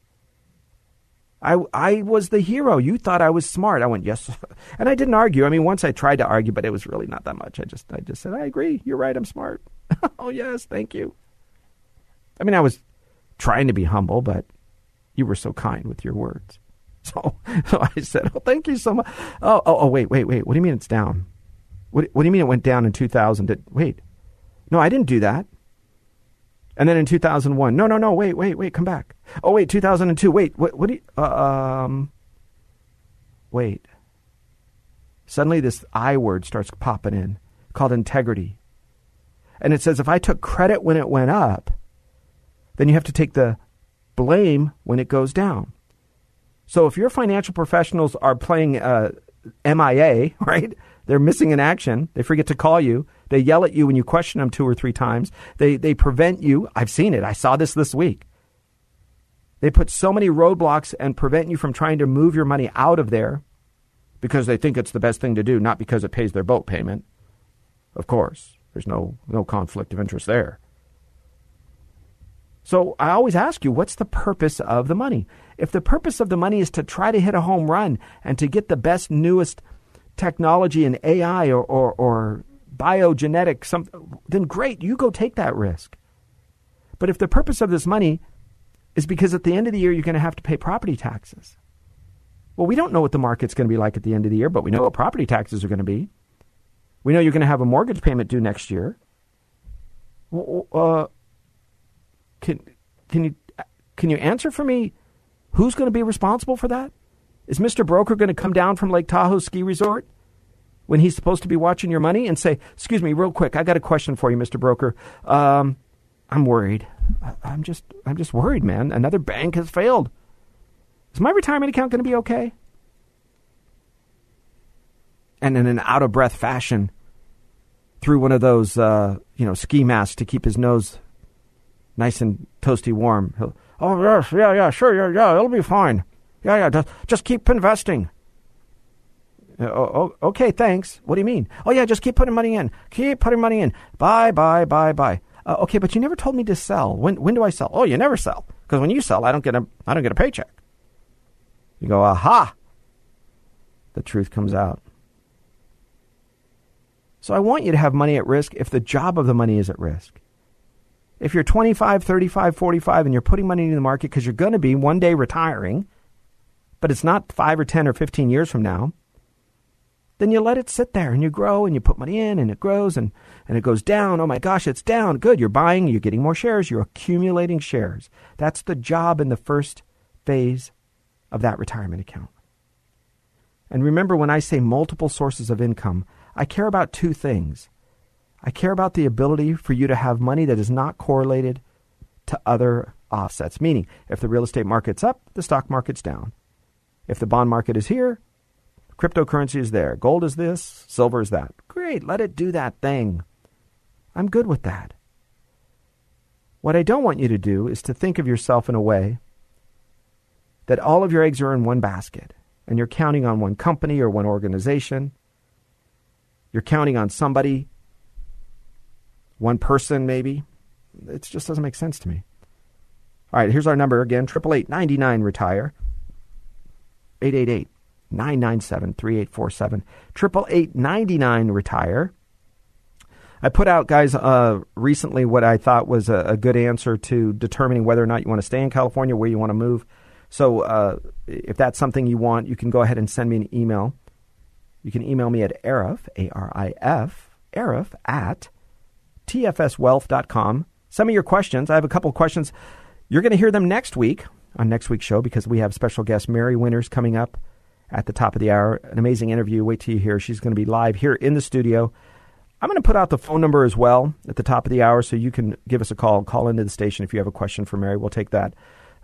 I, I was the hero. You thought I was smart. I went, yes. And I didn't argue. I mean, once I tried to argue, but it was really not that much. I just, I just said, I agree. You're right. I'm smart. oh, yes. Thank you. I mean, I was trying to be humble, but you were so kind with your words. So, so I said, "Oh, thank you so much." Oh, oh, oh, wait, wait, wait. What do you mean it's down? What, what do you mean it went down in 2000? Did, wait, no, I didn't do that. And then in 2001, no, no, no, wait, wait, wait, come back. Oh, wait, 2002, wait, what, what do you, uh, um, wait. Suddenly this I word starts popping in called integrity. And it says if I took credit when it went up, then you have to take the blame when it goes down. So if your financial professionals are playing uh, MIA, right? They're missing in action. They forget to call you. They yell at you when you question them two or three times. They they prevent you. I've seen it. I saw this this week. They put so many roadblocks and prevent you from trying to move your money out of there because they think it's the best thing to do, not because it pays their boat payment. Of course, there's no no conflict of interest there. So I always ask you, what's the purpose of the money? If the purpose of the money is to try to hit a home run and to get the best, newest technology in AI or, or, or biogenetic, some, then great, you go take that risk. But if the purpose of this money is because at the end of the year you're going to have to pay property taxes, well, we don't know what the market's going to be like at the end of the year, but we know what property taxes are going to be. We know you're going to have a mortgage payment due next year. Uh, can can you can you answer for me? Who's going to be responsible for that? Is Mr. Broker going to come down from Lake Tahoe Ski Resort when he's supposed to be watching your money and say, "Excuse me, real quick, I got a question for you, Mr. Broker. Um, I'm worried. I'm just I'm just worried, man. Another bank has failed. Is my retirement account going to be okay?" And in an out of breath fashion, through one of those uh, you know ski masks to keep his nose nice and toasty warm. He'll, oh yes, yeah, yeah, sure, yeah, yeah, it'll be fine. Yeah, yeah, just, just keep investing. Oh, okay, thanks. What do you mean? Oh yeah, just keep putting money in. Keep putting money in. Buy, buy, buy, buy. Uh, okay, but you never told me to sell. When when do I sell? Oh, you never sell because when you sell, I don't get a I don't get a paycheck. You go, aha. The truth comes out. So I want you to have money at risk if the job of the money is at risk. If you're 25, 35, 45 and you're putting money into the market because you're going to be one day retiring, but it's not 5 or 10 or 15 years from now, then you let it sit there and you grow and you put money in and it grows and, and it goes down. Oh my gosh, it's down. Good. You're buying, you're getting more shares, you're accumulating shares. That's the job in the first phase of that retirement account. And remember, when I say multiple sources of income, I care about two things. I care about the ability for you to have money that is not correlated to other offsets. Meaning, if the real estate market's up, the stock market's down. If the bond market is here, cryptocurrency is there. Gold is this, silver is that. Great, let it do that thing. I'm good with that. What I don't want you to do is to think of yourself in a way that all of your eggs are in one basket and you're counting on one company or one organization. You're counting on somebody one person maybe. It just doesn't make sense to me. All right, here's our number again: triple eight ninety nine retire. Eight eight eight nine nine seven three eight four seven. Triple eight ninety nine retire. I put out, guys, uh, recently what I thought was a, a, good answer to determining whether or not you want to stay in California, where you want to move. So, uh, if that's something you want, you can go ahead and send me an email. You can email me at arif, A R I F, arif at tfswealth.com. Some of your questions, I have a couple questions. You're going to hear them next week on next week's show because we have special guest Mary Winters coming up at the top of the hour. An amazing interview. Wait till you hear. She's going to be live here in the studio. I'm going to put out the phone number as well at the top of the hour so you can give us a call. Call into the station if you have a question for Mary. We'll take that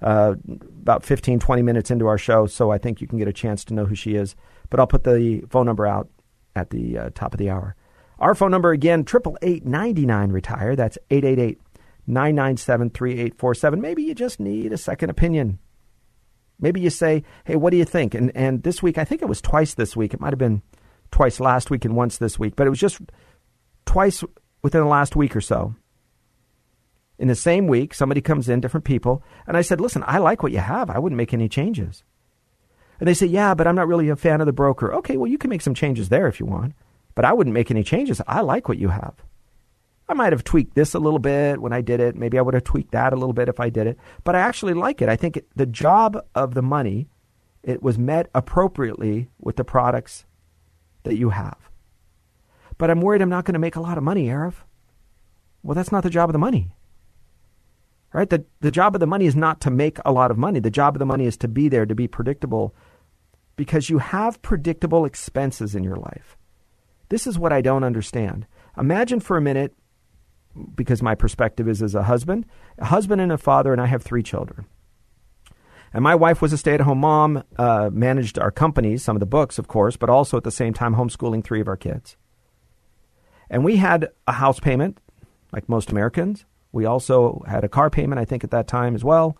uh, about 15, 20 minutes into our show, so I think you can get a chance to know who she is. But I'll put the phone number out at the uh, top of the hour. Our phone number again, 888 retire. That's 888 997 3847. Maybe you just need a second opinion. Maybe you say, hey, what do you think? And, and this week, I think it was twice this week. It might have been twice last week and once this week, but it was just twice within the last week or so. In the same week, somebody comes in, different people, and I said, listen, I like what you have. I wouldn't make any changes. And they say, yeah, but I'm not really a fan of the broker. Okay, well, you can make some changes there if you want but I wouldn't make any changes. I like what you have. I might have tweaked this a little bit when I did it. Maybe I would have tweaked that a little bit if I did it. But I actually like it. I think it, the job of the money, it was met appropriately with the products that you have. But I'm worried I'm not going to make a lot of money, Arif. Well, that's not the job of the money. Right? The, the job of the money is not to make a lot of money. The job of the money is to be there, to be predictable, because you have predictable expenses in your life. This is what I don't understand. Imagine for a minute, because my perspective is as a husband, a husband and a father, and I have three children. And my wife was a stay at home mom, uh, managed our companies, some of the books, of course, but also at the same time homeschooling three of our kids. And we had a house payment, like most Americans. We also had a car payment, I think, at that time as well.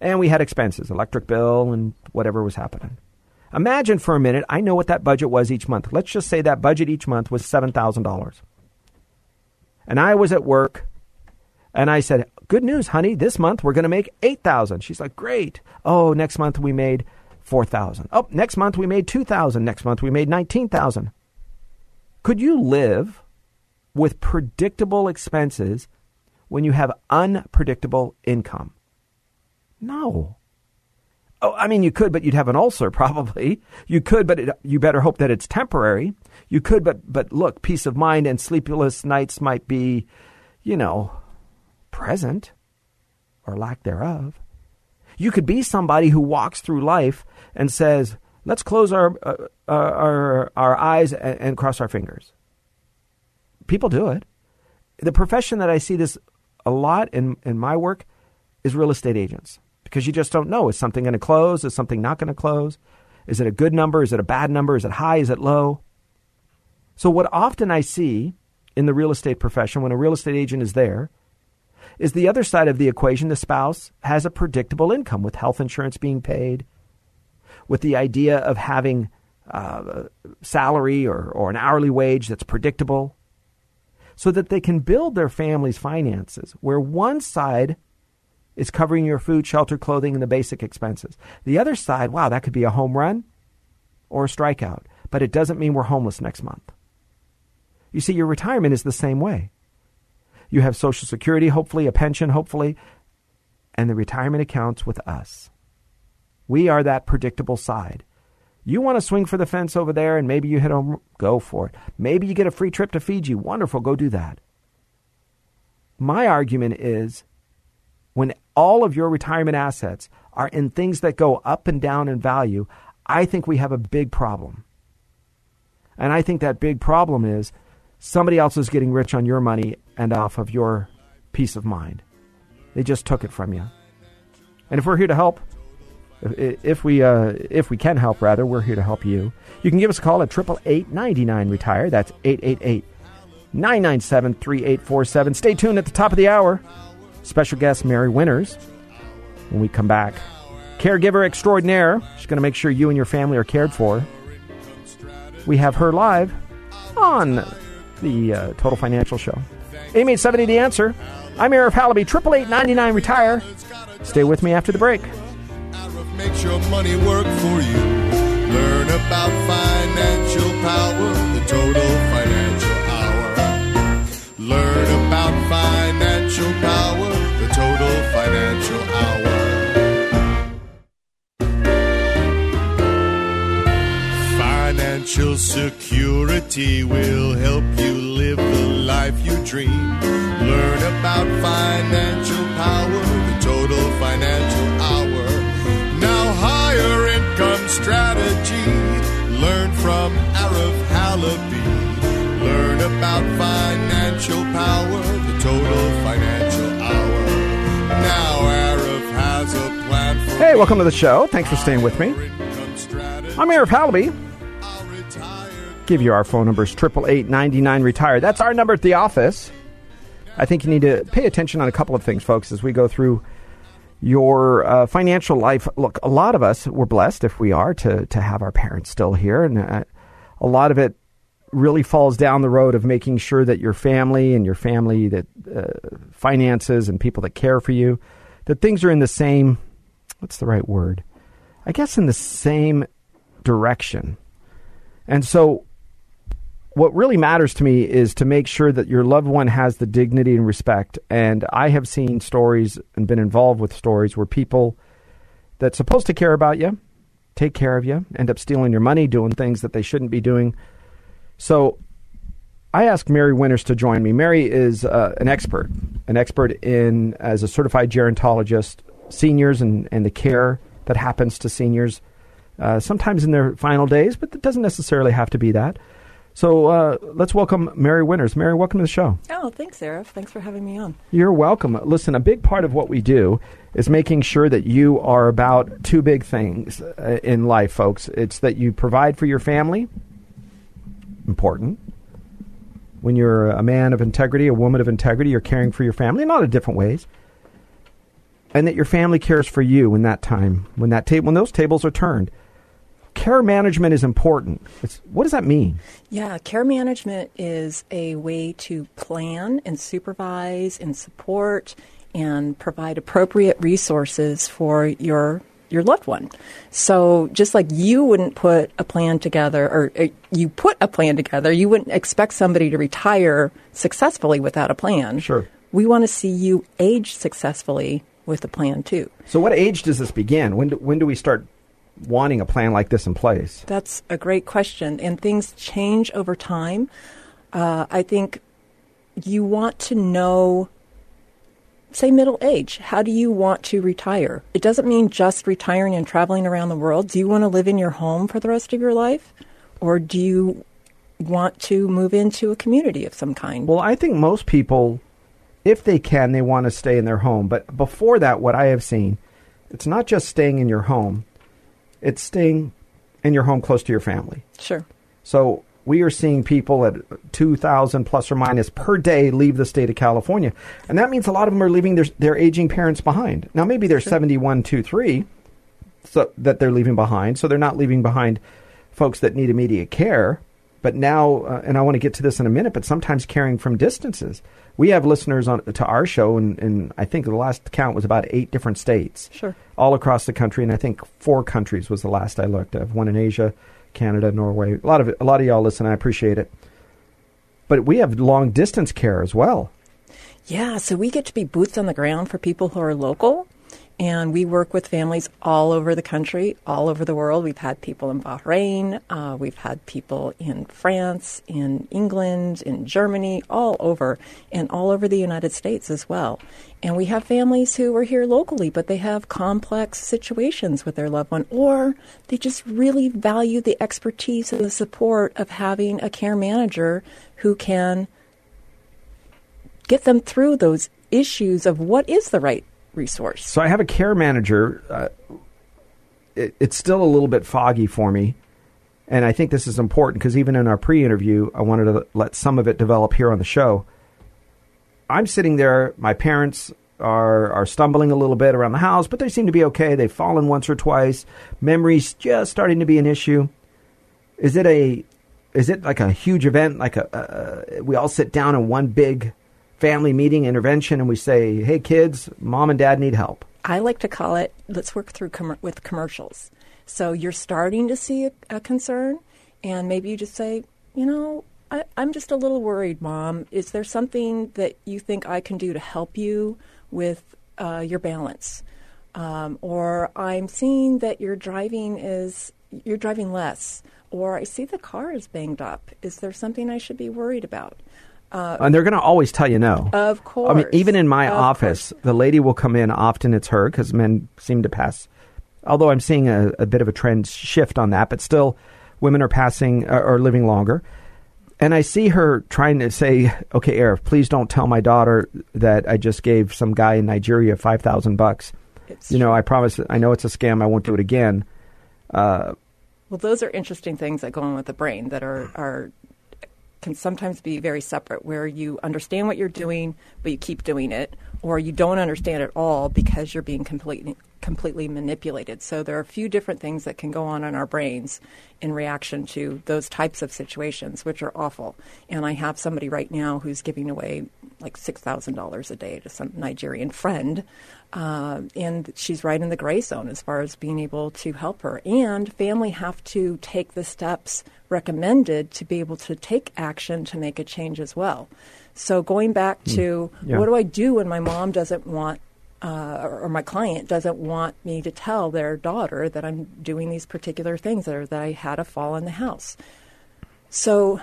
And we had expenses, electric bill, and whatever was happening. Imagine for a minute, I know what that budget was each month. Let's just say that budget each month was $7,000. And I was at work and I said, good news, honey. This month we're going to make 8,000. She's like, great. Oh, next month we made 4,000. Oh, next month we made 2,000. Next month we made 19,000. Could you live with predictable expenses when you have unpredictable income? No. Oh, I mean, you could, but you'd have an ulcer probably. You could, but it, you better hope that it's temporary. You could, but but look, peace of mind and sleepless nights might be, you know, present or lack thereof. You could be somebody who walks through life and says, "Let's close our uh, uh, our our eyes and, and cross our fingers." People do it. The profession that I see this a lot in in my work is real estate agents because you just don't know. Is something going to close, is something not going to close, is it a good number, is it a bad number, is it high, is it low? So what often I see in the real estate profession when a real estate agent is there is the other side of the equation. The spouse has a predictable income with health insurance being paid, with the idea of having uh, salary or, or an hourly wage that's predictable, so that they can build their family's finances where one side is covering your food, shelter, clothing, and the basic expenses. The other side, wow, that could be a home run or a strikeout, but it doesn't mean we're homeless next month. You see, your retirement is the same way. You have Social Security, hopefully, a pension, hopefully, and the retirement accounts with us. We are that predictable side. You want to swing for the fence over there and maybe you hit home, go for it. Maybe you get a free trip to Fiji. Wonderful, go do that. My argument is when all of your retirement assets are in things that go up and down in value, I think we have a big problem. And I think that big problem is somebody else is getting rich on your money and off of your peace of mind. They just took it from you. And if we're here to help, if, we uh, if we can help, rather, we're here to help you. You can give us a call at triple eight ninety nine retire. That's eight eight eight nine nine seven three eight four seven. Stay tuned at the top of the hour. Special guest Mary Winters. When we come back, caregiver extraordinaire. She's going to make sure you and your family are cared for. We have her live on the uh, Total Financial Show. 8870 The Answer. I'm Arif Halaby, 888 Retire. Stay with me after the break. Your money work for you. Learn about financial power, financial hour. Financial security will help you live the life you dream. Learn about financial power, the total financial hour. Now, higher income strategy. Learn from Arif Halaby. Learn about financial power, the total financial Hey, welcome to the show. Thanks for staying with me. I'm Arif Halaby. Give you our phone numbers, 888 Retire. That's our number at the office. I think you need to pay attention on a couple of things, folks, as we go through your uh, financial life. Look, a lot of us, we're blessed if we are to, to have our parents still here. And uh, a lot of it really falls down the road of making sure that your family and your family that uh, finances and people that care for you, that things are in the same, what's the right word? I guess in the same direction. And so what really matters to me is to make sure that your loved one has the dignity and respect. And I have seen stories and been involved with stories where people that's supposed to care about you, take care of you, end up stealing your money, doing things that they shouldn't be doing. So I asked Mary Winters to join me. Mary is uh, an expert, an expert in as a certified gerontologist, seniors and, and the care that happens to seniors, uh, sometimes in their final days, but it doesn't necessarily have to be that. So uh, let's welcome Mary Winters. Mary, welcome to the show. Oh, thanks, Arif. Thanks for having me on. You're welcome. Listen, a big part of what we do is making sure that you are about two big things uh, in life, folks. It's that you provide for your family, important. When you're a man of integrity, a woman of integrity, you're caring for your family in a lot of different ways. And that your family cares for you in that time, when that ta- when those tables are turned. Care management is important. It's, what does that mean? Yeah, care management is a way to plan and supervise and support and provide appropriate resources for your your loved one. So just like you wouldn't put a plan together or uh, you put a plan together, you wouldn't expect somebody to retire successfully without a plan. Sure. We want to see you age successfully with a plan too. So, what age does this begin? When do, when do we start wanting a plan like this in place? That's a great question, and things change over time. Uh, I think you want to know, say, middle age. How do you want to retire? It doesn't mean just retiring and traveling around the world. Do you want to live in your home for the rest of your life? Or do you want to move into a community of some kind? Well, I think most people, if they can, they want to stay in their home. But before that, what I have seen, it's not just staying in your home, it's staying in your home close to your family. Sure. So we are seeing people at 2,000 plus or minus per day leave the state of California. And that means a lot of them are leaving their, their aging parents behind. Now, maybe they're 71, 2, 3 so, that they're leaving behind. So they're not leaving behind folks that need immediate care. But now, uh, and I want to get to this in a minute, but sometimes caring from distances. We have listeners on to our show, and, and I think the last count was about eight different states. Sure. All across the country, and I think four countries was the last I looked. I've one in Asia, Canada, Norway. A lot of a lot of y'all listen. I appreciate it. But we have long distance care as well. Yeah, so we get to be boots on the ground for people who are local. And we work with families all over the country, all over the world. We've had people in Bahrain, uh, we've had people in France, in England, in Germany, all over, and all over the United States as well. And we have families who are here locally, but they have complex situations with their loved one, or they just really value the expertise and the support of having a care manager who can get them through those issues of what is the right resource. So I have a care manager. Uh, it, it's still a little bit foggy for me. And I think this is important because even in our pre interview, I wanted to let some of it develop here on the show. I'm sitting there, my parents are, are stumbling a little bit around the house, but they seem to be okay. They've fallen once or twice. Memory's just starting to be an issue. Is it a is it like a huge event? Like a, we all sit down in one big family meeting intervention and we say, "Hey kids, mom and dad need help." I like to call it let's work through com- with commercials. So you're starting to see a, a, concern and maybe you just say, "You know, I, I'm just a little worried, mom. Is there something that you think I can do to help you with uh, your balance?" Um, or I'm seeing that your driving is you're driving less, or I see the car is banged up. Is there something I should be worried about? Uh, and they're going to always tell you no. Of course. I mean, even in my of office, course. the lady will come in. Often it's her because men seem to pass. Although I'm seeing a, a, bit of a trend shift on that, but still, women are passing uh, or living longer. And I see her trying to say, "Okay, Arif, please don't tell my daughter that I just gave some guy in Nigeria five thousand bucks. You know, I promise. I know it's a scam. I won't do it again." Uh, well, those are interesting things that go on with the brain that are are can sometimes be very separate, where you understand what you're doing, but you keep doing it, or you don't understand at all because you're being completely completely manipulated. So there are a few different things that can go on in our brains in reaction to those types of situations, which are awful. And I have somebody right now who's giving away like six thousand dollars a day to some Nigerian friend, uh, and she's right in the gray zone as far as being able to help her. And family have to take the steps recommended to be able to take action to make a change as well. So going back to Yeah. what do I do when my mom doesn't want uh, or, or my client doesn't want me to tell their daughter that I'm doing these particular things or that I had a fall in the house. So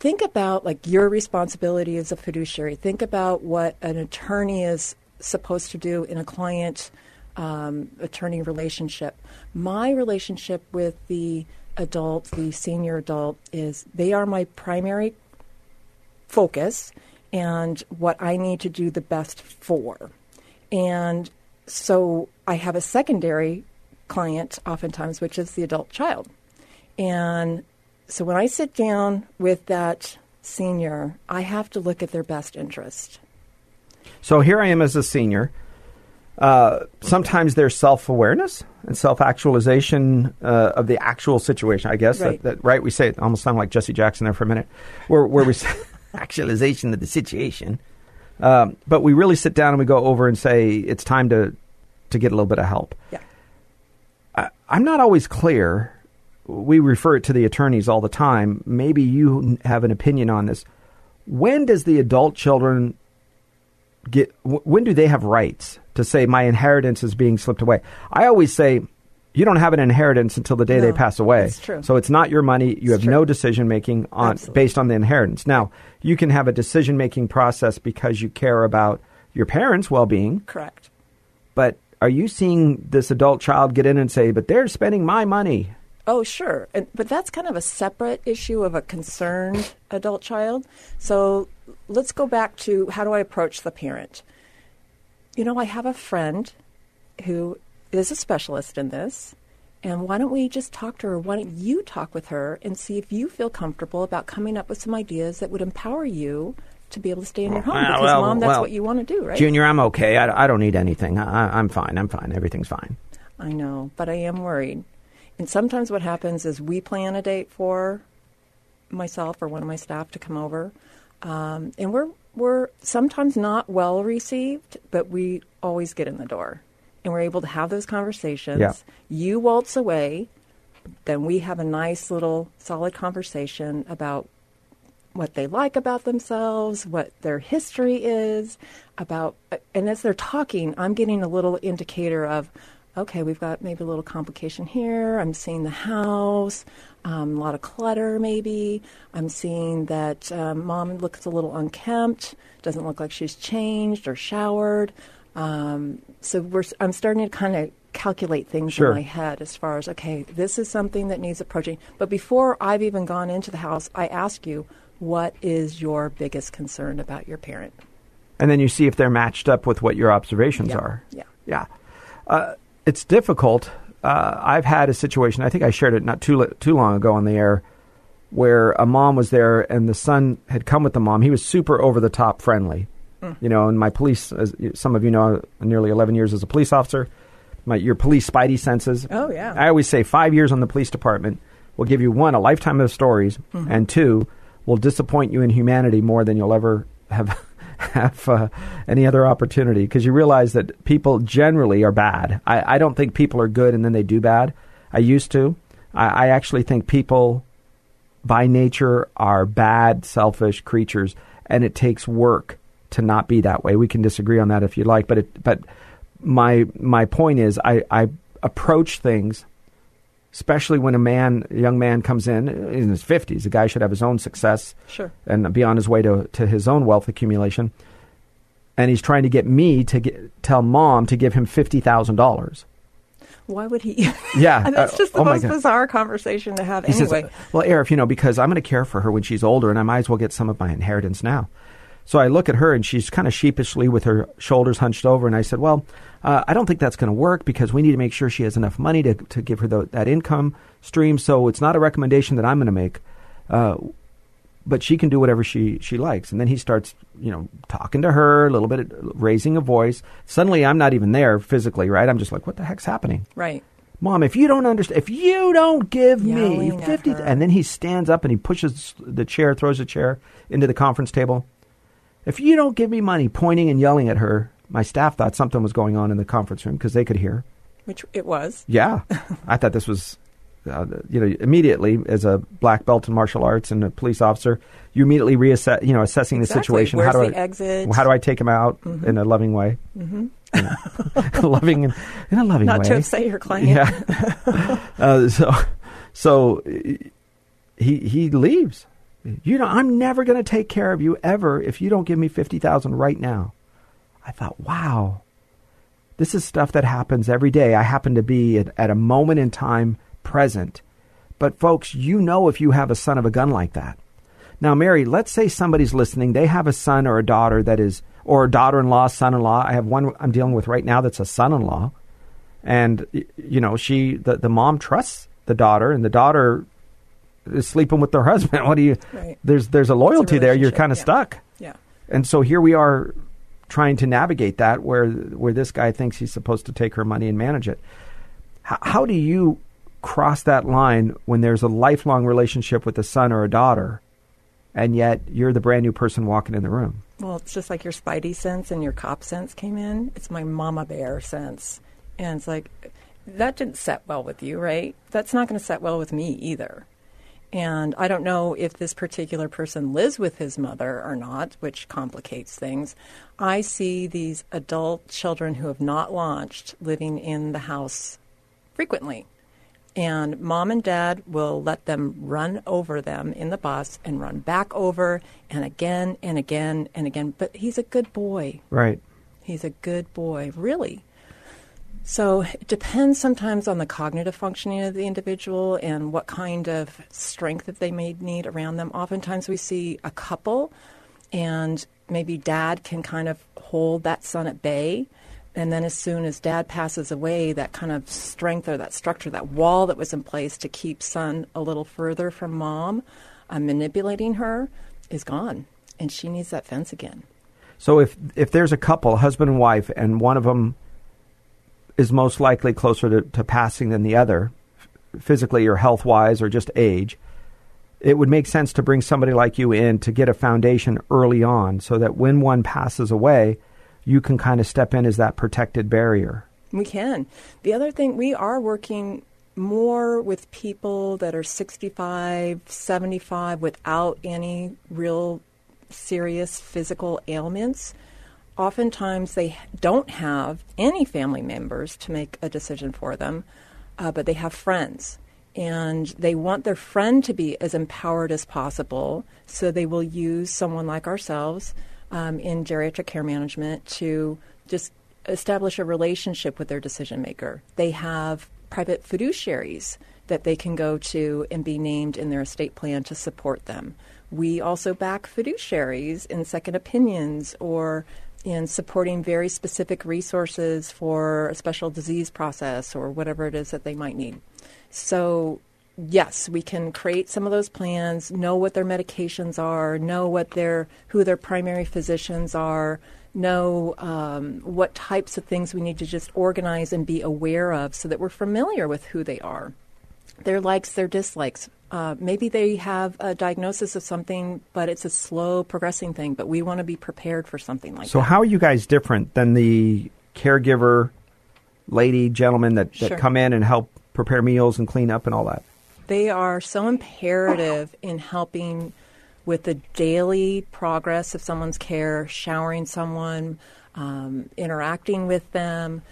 think about like your responsibility as a fiduciary. Think about what an attorney is supposed to do in a client um, attorney relationship. My relationship with the adult, the senior adult, is they are my primary focus and what I need to do the best for. And so I have a secondary client oftentimes, which is the adult child. And so when I sit down with that senior, I have to look at their best interest. So here I am as a senior. Uh, sometimes there's self awareness and self actualization uh, of the actual situation. I guess Right. that, that right. We say it almost sound like Jesse Jackson there for a minute, where where we say actualization of the situation. Um, but we really sit down and we go over and say it's time to to get a little bit of help. Yeah. I, I'm not always clear. We refer it to the attorneys all the time. Maybe you have an opinion on this. When does the adult children get? When do they have rights to say my inheritance is being slipped away? I always say you don't have an inheritance until the day they pass away. it's true. So it's not your money. You have true. no decision making on Absolutely. based on the inheritance. Now you can have a decision making process because you care about your parents' well being. Correct. But are you seeing this adult child get in and say, "But they're spending my money"? Oh, sure. And, but that's kind of a separate issue of a concerned adult child. So let's go back to how do I approach the parent? You know, I have a friend who is a specialist in this. And why don't we just talk to her? Why don't you talk with her and see if you feel comfortable about coming up with some ideas that would empower you to be able to stay in your home? Because, well, mom, that's well, what you want to do, right? Junior, I'm okay. I, I don't need anything. I, I- I'm fine. I'm fine. Everything's fine. I know, but I am worried. And sometimes what happens is we plan a date for myself or one of my staff to come over, um, and we're we're sometimes not well received, but we always get in the door, and we're able to have those conversations. Yeah. You waltz away, then we have a nice little solid conversation about what they like about themselves, what their history is, about, and as they're talking, I'm getting a little indicator of, okay, we've got maybe a little complication here. I'm seeing the house, um, a lot of clutter, maybe. I'm seeing that um, mom looks a little unkempt, doesn't look like she's changed or showered. Um, so we're, I'm starting to kind of calculate things Sure. in my head as far as okay, this is something that needs approaching. But before I've even gone into the house, I ask you, what is your biggest concern about your parent? And then you see if they're matched up with what your observations Yeah. are. Yeah. Yeah. Uh, it's difficult. Uh, I've had a situation, I think I shared it not too, too long ago on the air, where a mom was there and the son had come with the mom. He was super over the top friendly. Mm. You know, and my police, as some of you know, nearly 11 years as a police officer, my, your police spidey senses. Oh, yeah. I always say five years on the police department will give you one, a lifetime of stories, Mm-hmm. and two, will disappoint you in humanity more than you'll ever have have uh, any other opportunity because you realize that people generally are bad. I, I don't think people are good and then they do bad. I used to. I, I actually think people by nature are bad, selfish creatures, and it takes work to not be that way. We can disagree on that if you like, but it, but my my point is I, I approach things especially when a man a young man comes in in his 50s a guy should have his own success Sure. and be on his way to, to his own wealth accumulation and he's trying to get me to get, tell mom to give him $50,000 Why would he? Yeah, And that's uh, just the oh most bizarre conversation to have He anyway. says, "Well, Arif, you know, because I'm going to care for her when she's older, and I might as well get some of my inheritance now." So I look at her, and she's kind of sheepishly with her shoulders hunched over, and I said, "Well, uh, I don't think that's going to work because we need to make sure she has enough money to to give her the, that income stream. So it's not a recommendation that I'm going to make." Uh, but she can do whatever she, she likes. And then he starts, you know, talking to her, a little bit, raising a voice. Suddenly, I'm not even there physically, right? I'm just like, what the heck's happening? right. Mom, if you don't understand, if you don't give me Yelling at 50, and then he stands up and he pushes the chair, throws a chair into the conference table. If you don't give me money, pointing and yelling at her, my staff thought something was going on in the conference room because they could hear. Which it was. Yeah. I thought this was, uh, you know, immediately as a black belt in martial arts and a police officer, you immediately reassess, you know, assessing Exactly. the situation. Where's how do the I, exit? How do I take him out in a loving way? Mm-hmm. loving in, in a loving Not way. Not to upset your client. Yeah. uh, so, so he he leaves. You know, I'm never going to take care of you ever if you don't give me fifty thousand right now. I thought, wow, this is stuff that happens every day. I happen to be at, at a moment in time present. But folks, you know if you have a son of a gun like that. Now, Mary, let's say somebody's listening. They have a son or a daughter that is, or a daughter-in-law, son-in-law. I have one I'm dealing with right now that's a son-in-law, and you know she, the the mom trusts the daughter, and the daughter is sleeping with their husband. What do you? Right. There's there's a loyalty there. You're kind of yeah. stuck. Yeah. And so here we are trying to navigate that where where this guy thinks he's supposed to take her money and manage it. How, how do you cross that line when there's a lifelong relationship with a son or a daughter and yet you're the brand new person walking in the room? Well, it's just like your spidey sense and your cop sense came in. It's my mama bear sense. And it's like, that didn't set well with you, right? That's not going to set well with me either. And I don't know if this particular person lives with his mother or not, which complicates things. I see these adult children who have not launched living in the house frequently. And mom and dad will let them run over them in the bus and run back over and again and again and again. But he's a good boy. Right. He's a good boy, really. So it depends sometimes on the cognitive functioning of the individual and what kind of strength that they may need around them. Oftentimes we see a couple and maybe dad can kind of hold that son at bay. And then as soon as dad passes away, that kind of strength or that structure, that wall that was in place to keep son a little further from mom, uh, manipulating her, is gone. And she needs that fence again. So if if there's a couple, husband and wife, and one of them is most likely closer to, to passing than the other, physically or health wise or just age, it would make sense to bring somebody like you in to get a foundation early on so that when one passes away, you can kind of step in as that protected barrier. We can. The other thing, we are working more with people that are 65, 75 without any real serious physical ailments oftentimes they don't have any family members to make a decision for them, uh, but they have friends. And they want their friend to be as empowered as possible, so they will use someone like ourselves um, in geriatric care management to just establish a relationship with their decision maker. They have private fiduciaries that they can go to and be named in their estate plan to support them. We also back fiduciaries in second opinions or in supporting very specific resources for a special disease process or whatever it is that they might need. So, yes, we can create some of those plans, know what their medications are, know what their who their primary physicians are, know um, what types of things we need to just organize and be aware of so that we're familiar with who they are, their likes, their dislikes, uh, maybe they have a diagnosis of something, but it's a slow progressing thing. But we want to be prepared for something like so that. So, how are you guys different than the caregiver, lady, gentlemen that, that sure. come in and help prepare meals and clean up and all that? They are so imperative in helping with the daily progress of someone's care, showering someone, um, interacting with them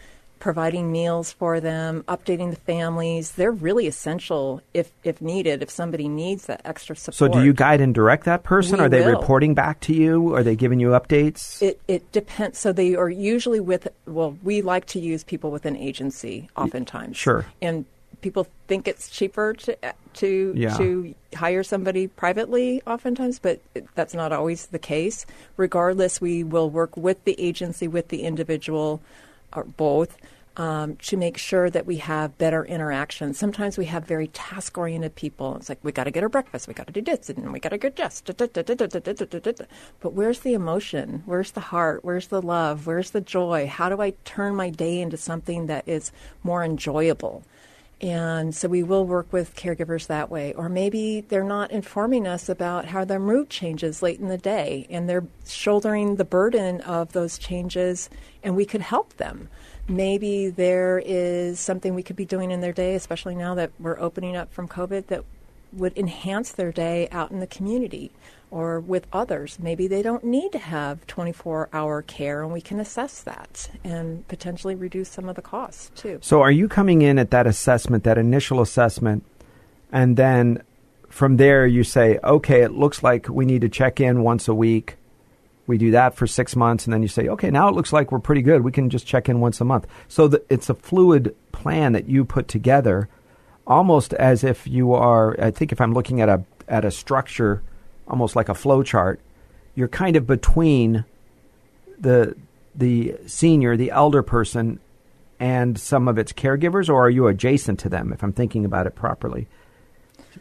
providing meals for them, updating the families. They're really essential if, if needed, if somebody needs that extra support. So, do you guide and direct that person? We are they will. reporting back to you? Are they giving you updates? It, it depends. So, they are usually with, well, we like to use people with an agency oftentimes. Sure. And people think it's cheaper to to Yeah. to hire somebody privately oftentimes but that's not always the case regardless we will work with the agency with the individual or both um, to make sure that we have better interaction. Sometimes we have very task oriented people. It's like, we got to get our breakfast, we got to do this, and we got to get just. But where's the emotion? Where's the heart? Where's the love? Where's the joy? How do I turn my day into something that is more enjoyable? And so we will work with caregivers that way. Or maybe they're not informing us about how their mood changes late in the day and they're shouldering the burden of those changes and we could help them. Maybe there is something we could be doing in their day, especially now that we're opening up from COVID, that would enhance their day out in the community or with others. Maybe they don't need to have 24 hour care, and we can assess that and potentially reduce some of the costs too. So, are you coming in at that assessment, that initial assessment, and then from there you say, okay, it looks like we need to check in once a week. We do that for six months, and then you say, okay, now it looks like we're pretty good. We can just check in once a month. So, the, it's a fluid plan that you put together, almost as if you are. I think if I'm looking at a at a structure, almost like a flow chart, you're kind of between the the senior, the elder person, and some of its caregivers, or are you adjacent to them? If I'm thinking about it properly.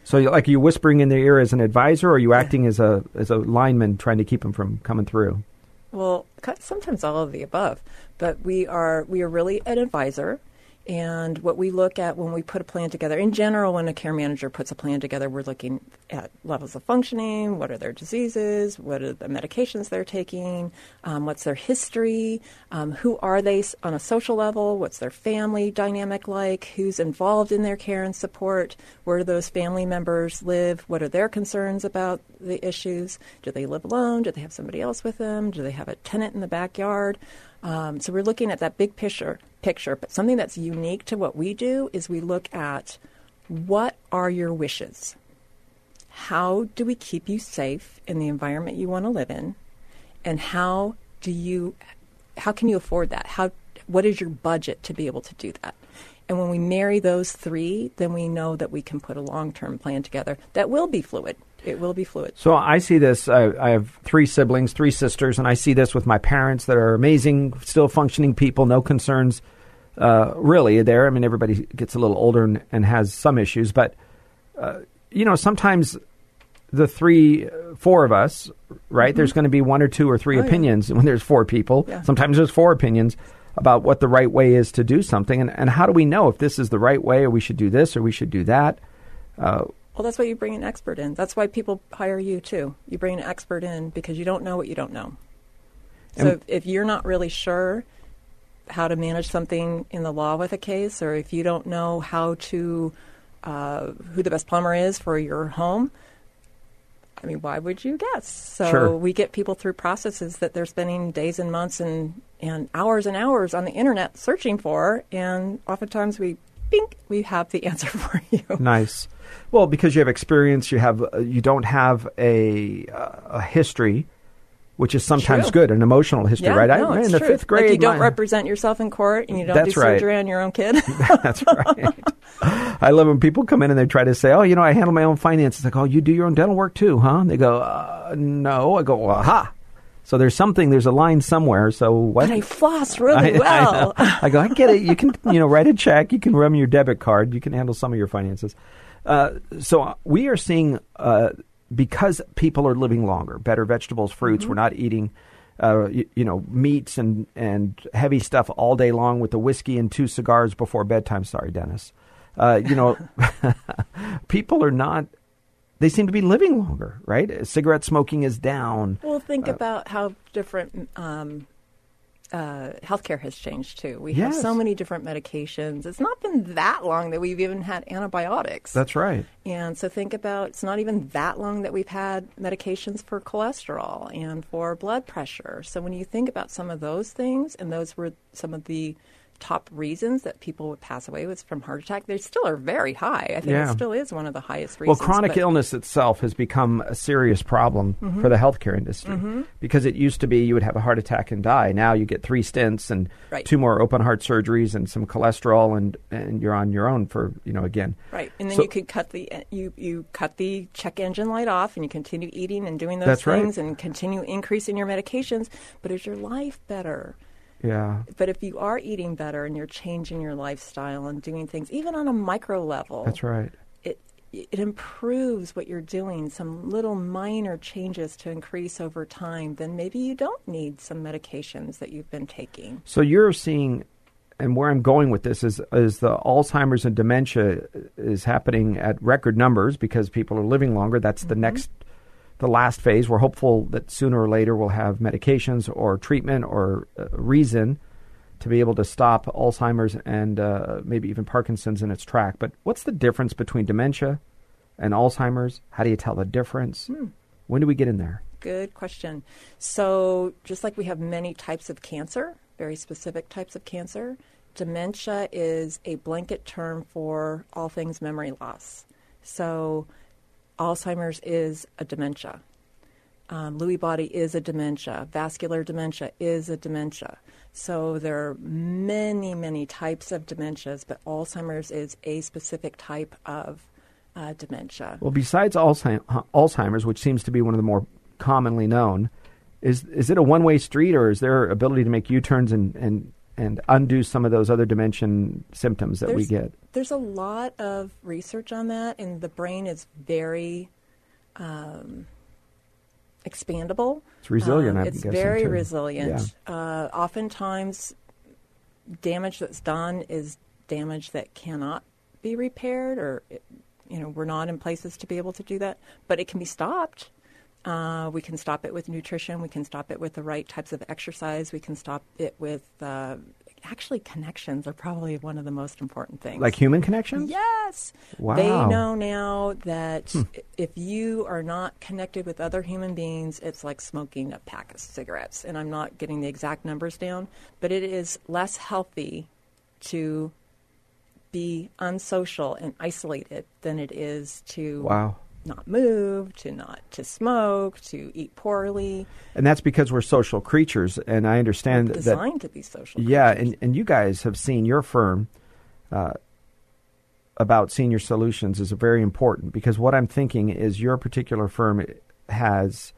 So, like, are you whispering in their ear as an advisor, or are you acting as a as a lineman trying to keep them from coming through? Well, sometimes all of the above, but we are we are really an advisor. And what we look at when we put a plan together, in general, when a care manager puts a plan together, we're looking at levels of functioning, what are their diseases, what are the medications they're taking, um, what's their history, um, who are they on a social level, what's their family dynamic like, who's involved in their care and support, where do those family members live, what are their concerns about the issues, do they live alone, do they have somebody else with them, do they have a tenant in the backyard. Um, so we're looking at that big picture, picture, but something that's unique to what we do is we look at what are your wishes? how do we keep you safe in the environment you want to live in? And how do you how can you afford that? How what is your budget to be able to do that and when we marry those three then we know that we can put a long-term plan together that will be fluid it will be fluid So I see this. I, I have three siblings, three sisters, and I see this with my parents that are amazing, still functioning people, no concerns uh, really there. I mean, everybody gets a little older and, and has some issues, but uh, you know, sometimes the three, uh, four of us, right? There's going to be one or two or three Mm-hmm. Oh, yeah. opinions when there's four people. Yeah. Sometimes there's four opinions about what the right way is to do something, and, and how do we know if this is the right way, or we should do this, or we should do that? Uh, well that's why you bring an expert in. That's why people hire you too. You bring an expert in because you don't know what you don't know. So if, if you're not really sure how to manage something in the law with a case, or if you don't know how to uh, who the best plumber is for your home, I mean, why would you guess? So Sure. we get people through processes that they're spending days and months and and hours and hours on the internet searching for, and oftentimes we, bink, we have the answer for you. Nice. Well, because you have experience, you have uh, you don't have a uh, a history, which is sometimes True. good, an emotional history, Yeah, right? no, I, in the true. fifth grade, like you don't my- represent yourself in court, and you don't do right. surgery on your own kid. That's right. I love when people come in and they try to say, "Oh, you know, I handle my own finances." Like, "Oh, you do your own dental work too, huh?" And they go, uh, "No." I go, "Aha!" So there's something, there's a line somewhere. So what? but I floss really I- well. I. I go, I get it. You can, you know, write a check. You can run your debit card. You can handle some of your finances. Uh, so we are seeing uh, because people are living longer, better vegetables, fruits. We're not eating, uh, you, you know, meats and and heavy stuff all day long with the whiskey and two cigars before bedtime. Sorry, Dennis. Uh, you know, people are not. They seem to be living longer, right? Cigarette smoking is down. Well, think about how different um, uh, healthcare has changed too. We have so many different medications. It's not been that long that we've even had antibiotics. That's right. and so think about it's not even that long that we've had medications for cholesterol and for blood pressure. So when you think about some of those things, and those were some of the top reasons that people would pass away was from heart attack, they still are very high. I think Yeah. it still is one of the highest reasons. Well, chronic but- illness itself has become a serious problem mm-hmm. for the healthcare industry mm-hmm. because it used to be you would have a heart attack and die. Now you get three stents and Right. two more open heart surgeries and some cholesterol, and and you're on your own for you know again. Right, and then So- you could cut the you you cut the check engine light off, and you continue eating and doing those That's right. things, and continue increasing your medications. But is your life better? Yeah, But if you are eating better and you're changing your lifestyle and doing things, even on a micro level, that's right. it it improves what you're doing. Some little minor changes to increase over time. Then maybe you don't need some medications that you've been taking. So you're seeing, and where I'm going with this is is the Alzheimer's and dementia is happening at record numbers because people are living longer. That's the mm-hmm. next, the last phase. We're hopeful that sooner or later we'll have medications or treatment or uh, reason to be able to stop Alzheimer's and uh, maybe even Parkinson's in its track. But what's the difference between dementia and Alzheimer's? How do you tell the difference? When do we get in there? Good question. So, just like we have many types of cancer, very specific types of cancer, dementia is a blanket term for all things memory loss. So, Alzheimer's is a dementia. Um, Lewy body is a dementia. Vascular dementia is a dementia. So there are many, many types of dementias, but Alzheimer's is a specific type of uh, dementia. Well, besides Alzheimer's, which seems to be one of the more commonly known, is is it a one way street, or is there ability to make U turns and, and and undo some of those other dementia symptoms that we get? There's a lot of research on that, and the brain is very um, expandable. It's resilient, Um, it's very too. resilient. Uh, oftentimes, damage that's done is damage that cannot be repaired, or you know, we're not in places to be able to do that, but it can be stopped. Uh, we can stop it with nutrition. We can stop it with the right types of exercise. We can stop it with uh, actually connections are probably one of the most important things. Like human connections? Yes. Wow. They know now that if you are not connected with other human beings, it's like smoking a pack of cigarettes. And I'm not getting the exact numbers down, but it is less healthy to be unsocial and isolated than it is to Wow. Not move, to not to smoke, to eat poorly. And that's because we're social creatures, and I understand that. designed to be social. Yeah, creatures. and, and you guys have seen your firm uh, about senior solutions is very important because what I'm thinking is your particular firm has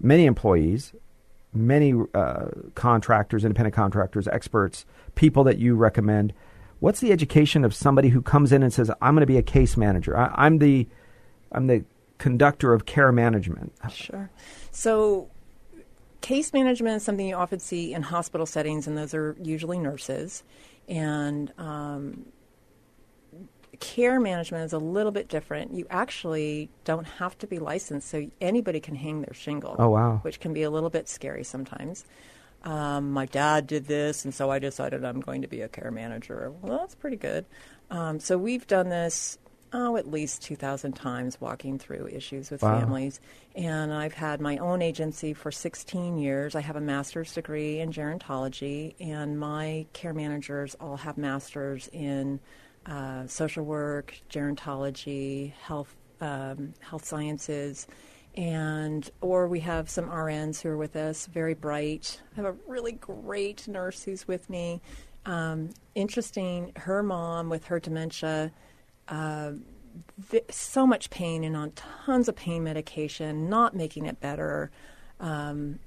many employees, many uh, contractors, independent contractors, experts, people that you recommend. What's the education of somebody who comes in and says, "I'm going to be a case manager. I, I'm the, I'm the conductor of care management." Sure. So, case management is something you often see in hospital settings, and those are usually nurses. And um, care management is a little bit different. You actually don't have to be licensed, so anybody can hang their shingle. Oh, wow. Which can be a little bit scary sometimes. Um, my dad did this, and so I decided I'm going to be a care manager. Well, that's pretty good. Um, so we've done this, oh, at least 2,000 times walking through issues with Wow. families. And I've had my own agency for 16 years. I have a master's degree in gerontology, and my care managers all have masters in uh, social work, gerontology, health, um, health sciences, and or we have some RNs who are with us, very bright. I have a really great nurse who's with me. Um, interesting, her mom with her dementia, uh, vi- so much pain and on tons of pain medication, not making it better. Um,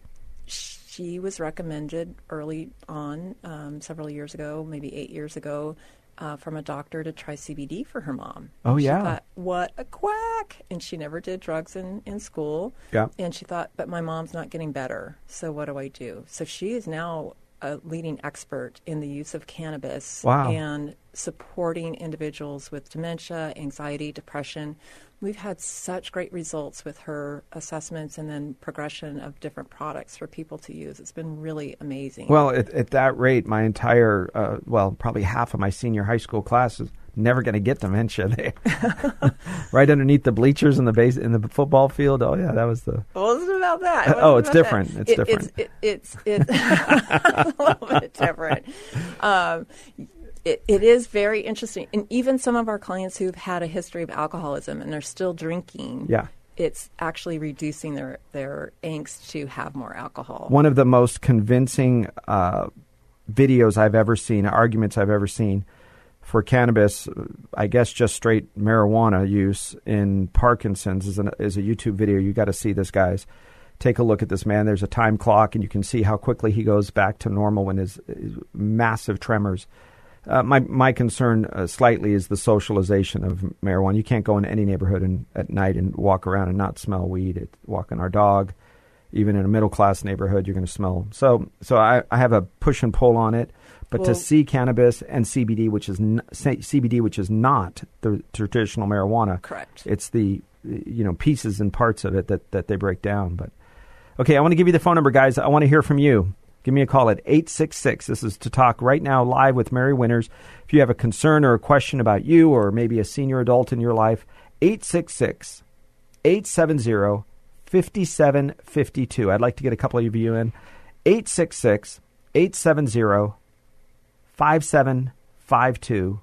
she was recommended early on, um, several years ago, maybe eight years ago, uh, from a doctor to try CBD for her mom. Oh, She yeah. thought, what a quack! And she never did drugs in, in school. Yeah. And she thought, but my mom's not getting better, so what do I do? So she is now a leading expert in the use of cannabis Wow. and supporting individuals with dementia, anxiety, depression. We've had such great results with her assessments and then progression of different products for people to use. It's been really amazing. Well, at, at that rate, my entire, uh, well, probably half of my senior high school class is never going to get dementia. They, right underneath the bleachers in the base in the football field. Oh yeah, that was the. It wasn't about that. It Oh, it's different. that. It's It- different. It's, it, it's, it's a little bit different. Um, it, it is very interesting. And even some of our clients who've had a history of alcoholism and are still drinking, Yeah. it's actually reducing their, their angst to have more alcohol. One of the most convincing uh, videos I've ever seen, arguments I've ever seen for cannabis, I guess just straight marijuana use in Parkinson's is, an, is a YouTube video. You got to see this, guys. Take a look at this man. There's a time clock, and you can see how quickly he goes back to normal when his, his massive tremors. Uh, my my concern uh, slightly is the socialization of marijuana. You can't go in any neighborhood and, at night and walk around and not smell weed. It, walking our dog, even in a middle class neighborhood, you're going to smell. So so I, I have a push and pull on it. But to see cannabis and CBD, which is n- CBD, which is not the traditional marijuana, Correct. It's the you know pieces and parts of it that that they break down. But okay, I want to give you the phone number, guys. I want to hear from you. Give me a call at 866. This is to talk right now live with Mary Winters. If you have a concern or a question about you or maybe a senior adult in your life, 866 870 5752. I'd like to get a couple of you in. 866 870 5752.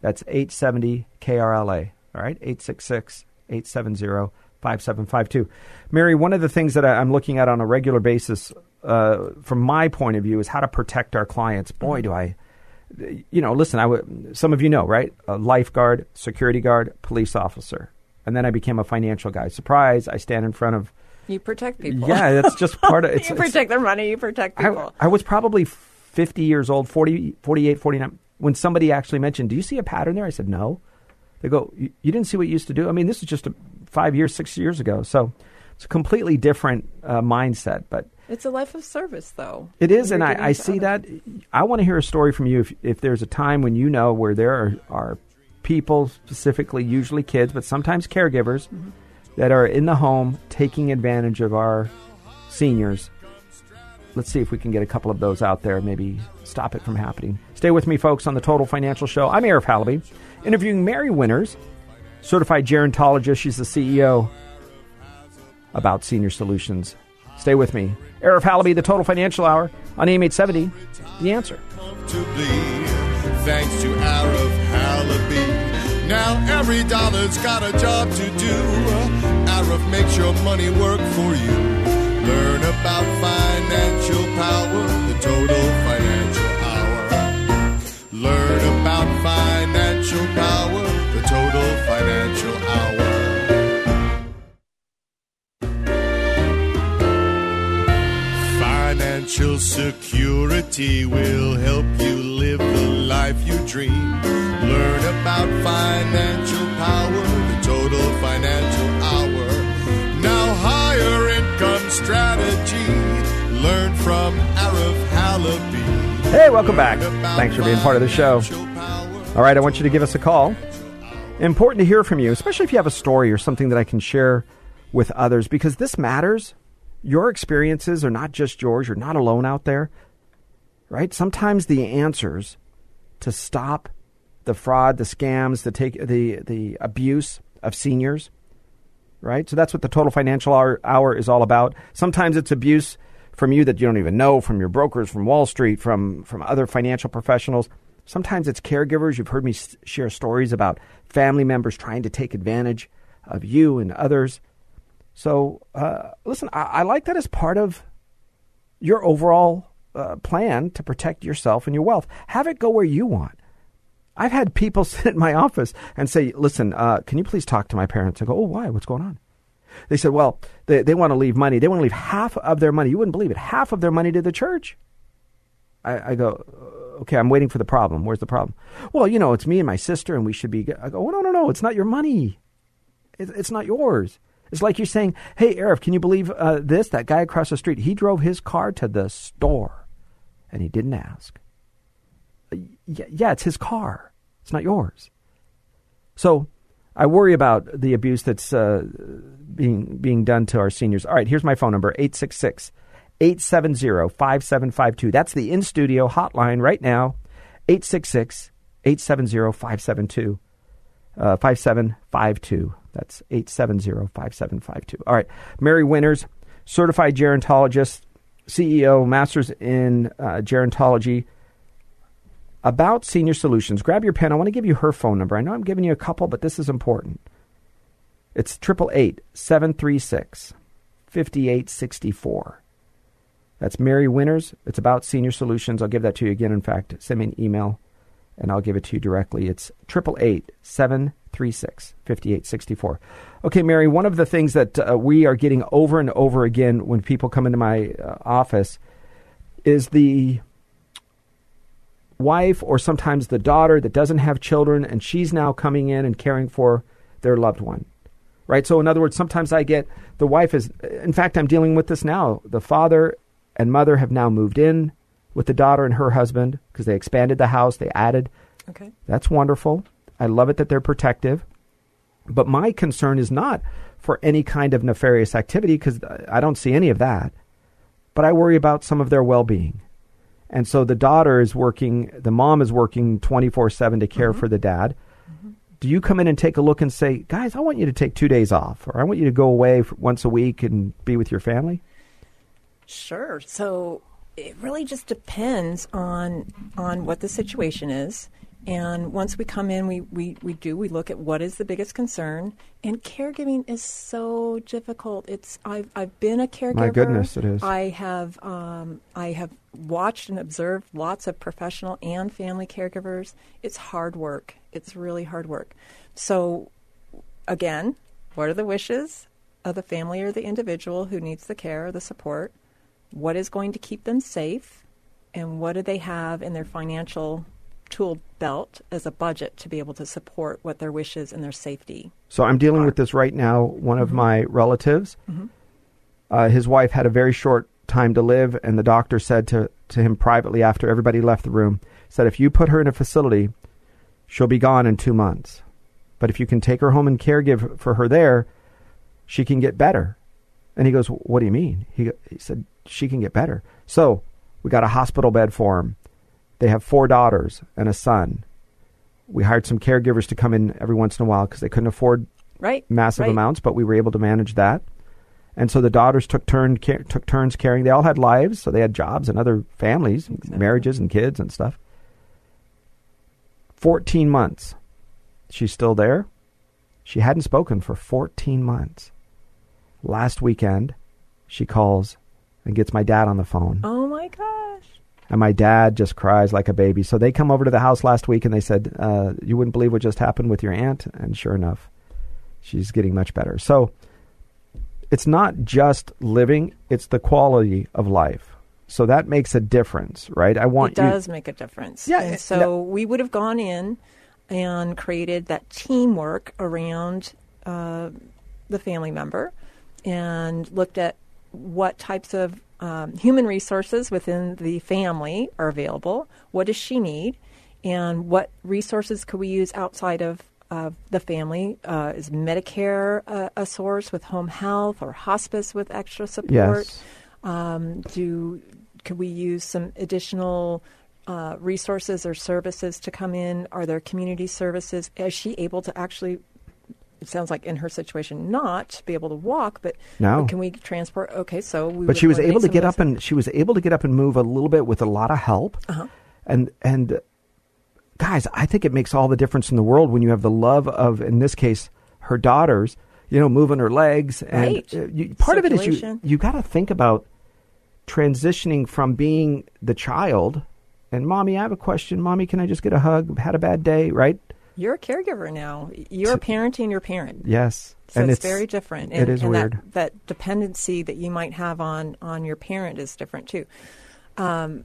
That's 870 KRLA. All right, 866 870 5752. Mary, one of the things that I'm looking at on a regular basis, uh, from my point of view, is how to protect our clients. Boy, do I. You know, listen, I w- some of you know, right? A lifeguard, security guard, police officer. And then I became a financial guy. Surprise, I stand in front of. You protect people. Yeah, that's just part of it. you protect their money, you protect people. I, I was probably 50 years old, 40, 48, 49, when somebody actually mentioned, Do you see a pattern there? I said, No. They go, You, didn't see what you used to do? I mean, this is just a, five years, six years ago. So it's a completely different uh, mindset. But it's a life of service, though. it is, and I, I see that. I want to hear a story from you if, if there's a time when you know where there are, are people, specifically usually kids, but sometimes caregivers, that are in the home taking advantage of our seniors. Let's see if we can get a couple of those out there, maybe stop it from happening. Stay with me, folks, on the Total Financial Show. I'm Arif Halaby, interviewing Mary Winters, certified gerontologist. She's the CEO about Senior Solutions. Stay with me. Arif Halaby, the Total Financial Hour on AM 870. The answer. thanks to Arif Halaby. Now every dollar's got a job to do. Arif makes your money work for you. About financial power, the total financial hour. Learn about financial power, the total financial hour. Financial security will help you live the life you dream. Learn about financial power, the total financial strategy. Learn from Arif Halaby. Hey, welcome back. Thanks for being part of the show. All right, I want you to give us a call. Important to hear from you, especially if you have a story or something that I can share with others, because this matters. Your experiences are not just yours. You're not alone out there, right? Sometimes the answers to stop the fraud, the scams, the take, the the abuse of seniors, right? So that's what the total financial hour, hour is all about. Sometimes it's abuse from you that you don't even know, from your brokers, from Wall Street, from from other financial professionals. Sometimes it's caregivers. You've heard me share stories about family members trying to take advantage of you and others. So, uh, listen, I, I like that as part of your overall uh, plan to protect yourself and your wealth. Have it go where you want. I've had people sit in my office and say, listen, uh, can you please talk to my parents? I go, oh, why? What's going on? They said, well, they, they want to leave money. They want to leave half of their money. You wouldn't believe it. Half of their money to the church. I, I go, okay, I'm waiting for the problem. Where's the problem? Well, you know, it's me and my sister, and we should be. I go, oh, no, no, no. It's not your money. It, it's not yours. It's like you're saying, hey, Arif, can you believe uh, this? That guy across the street, he drove his car to the store, and he didn't ask. Yeah, it's his car. It's not yours. So I worry about the abuse that's uh, being being done to our seniors. All right, here's my phone number 866 870 5752. That's the in studio hotline right now 866 870 572. Uh, 5752. That's 870 5752. All right. Mary Winters, certified gerontologist, CEO, master's in uh, gerontology. About Senior Solutions. Grab your pen. I want to give you her phone number. I know I'm giving you a couple, but this is important. It's 888 736 5864. That's Mary Winters. It's about Senior Solutions. I'll give that to you again. In fact, send me an email and I'll give it to you directly. It's 888 736 5864. Okay, Mary, one of the things that uh, we are getting over and over again when people come into my uh, office is the wife or sometimes the daughter that doesn't have children and she's now coming in and caring for their loved one. Right? So, in other words, sometimes I get the wife is, in fact, I'm dealing with this now. The father and mother have now moved in with the daughter and her husband because they expanded the house, they added. Okay. That's wonderful. I love it that they're protective. But my concern is not for any kind of nefarious activity because I don't see any of that. But I worry about some of their well being. And so the daughter is working, the mom is working 24 7 to care mm-hmm. for the dad. Mm-hmm. Do you come in and take a look and say, guys, I want you to take two days off, or I want you to go away for once a week and be with your family? Sure. So it really just depends on on what the situation is. And once we come in, we, we, we do we look at what is the biggest concern. And caregiving is so difficult. It's I've I've been a caregiver. My goodness, it is. I have um, I have watched and observed lots of professional and family caregivers. It's hard work. It's really hard work. So again, what are the wishes of the family or the individual who needs the care or the support? What is going to keep them safe? And what do they have in their financial tool belt as a budget to be able to support what their wishes and their safety? So I'm dealing with this right now. One of my relatives, uh, his wife had a very short time to live, and the doctor said to, to him privately after everybody left the room, said, if you put her in a facility, she'll be gone in two months. But if you can take her home and caregive for her there, she can get better. And he goes, What do you mean? He, he said, She can get better. So we got a hospital bed for him. They have four daughters and a son. We hired some caregivers to come in every once in a while because they couldn't afford Right. massive right. amounts, but we were able to manage that. And so the daughters took turn ca- took turns caring. They all had lives, so they had jobs and other families, marriages and kids and stuff. 14 months. She's still there. She hadn't spoken for 14 months. Last weekend, she calls and gets my dad on the phone. Oh my gosh. And my dad just cries like a baby. So they come over to the house last week and they said, uh, You wouldn't believe what just happened with your aunt. And sure enough, she's getting much better. So it's not just living, it's the quality of life. So that makes a difference, right? I want it you. does make a difference. Yeah, and so we would have gone in and created that teamwork around uh, the family member and looked at what types of um, human resources within the family are available. What does she need? And what resources could we use outside of uh, the family? Uh, is Medicare uh, a source with home health or hospice with extra support? Yes. Um, do could we use some additional uh, resources or services to come in? Are there community services? Is she able to actually? It sounds like in her situation, not be able to walk, but No. can we transport? Okay, so we. but she was able to get up and she was able to get up and move a little bit with a lot of help. Uh-huh. And and guys, I think it makes all the difference in the world when you have the love of, in this case, her daughters. You know, moving her legs, and Right. uh, you, part of it is you you got to think about transitioning from being the child. And mommy, I have a question. Mommy, can I just get a hug? Had a bad day, right? You're a caregiver now. You're parenting your parent. Yes, So and it's, very different. it is and weird. That, that dependency that you might have on on your parent is different too. Um,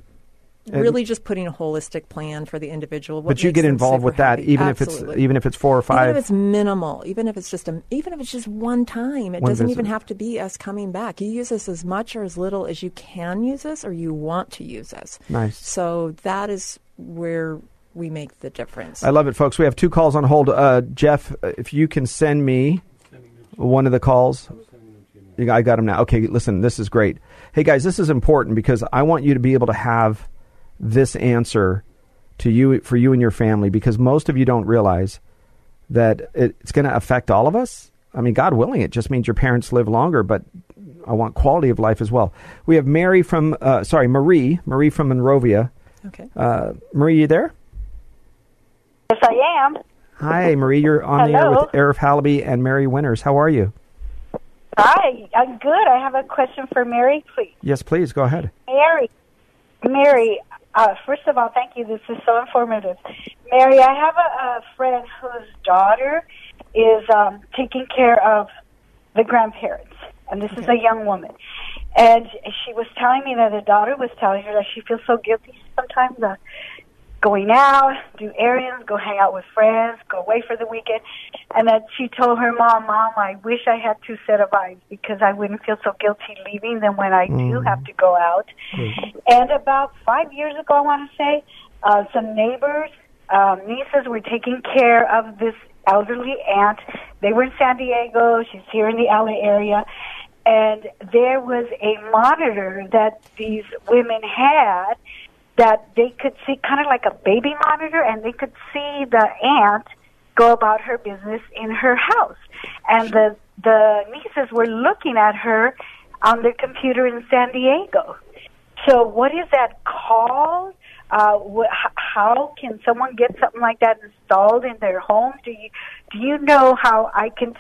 And- really, just putting a holistic plan for the individual. what but you get involved with that, happy. even if it's even if it's four or five. Even if it's minimal, even if it's just a, even if it's just one time, it One doesn't visit. even have to be us coming back. You use this as much or as little as you can use this, or you want to use this. Nice. So that is where we make the difference. I love it, folks. We have two calls on hold. Uh, Jeff, uh, if you can send me one of the calls. I got them now. Okay, listen, this is great. Hey, guys, this is important because I want you to be able to have this answer to you for you and your family because most of you don't realize that it's going to affect all of us. I mean, God willing, it just means your parents live longer, but I want quality of life as well. We have Mary from, uh, sorry, Marie, Marie from Monrovia. okay. Uh, Marie, you there? Yes, I am. Hi, Marie. You're on the air with Arif Halaby and Mary Winters. How are you? Hi, I'm good. I have a question for Mary, please. Yes, please go ahead. Mary, Mary. Uh, first of all, thank you. This is so informative. Mary, I have a, a friend whose daughter is um, taking care of the grandparents, and this is a young woman. And she was telling me that the daughter was telling her that she feels so guilty sometimes uh, going out, do errands, go hang out with friends, go away for the weekend, and that she told her mom, "Mom, I wish I had two set of eyes because I wouldn't feel so guilty leaving them when I do have to go out." And about five years ago, I want to say, uh, some neighbors, um, nieces, were taking care of this elderly aunt. They were in San Diego. She's here in the LA area. And there was a monitor that these women had that they could see, kind of like a baby monitor, and they could see the aunt go about her business in her house. And the the nieces were looking at her on their computer in San Diego. So, what is that called? Uh, wh- how can someone get something like that installed in their home? Do you do you know how I can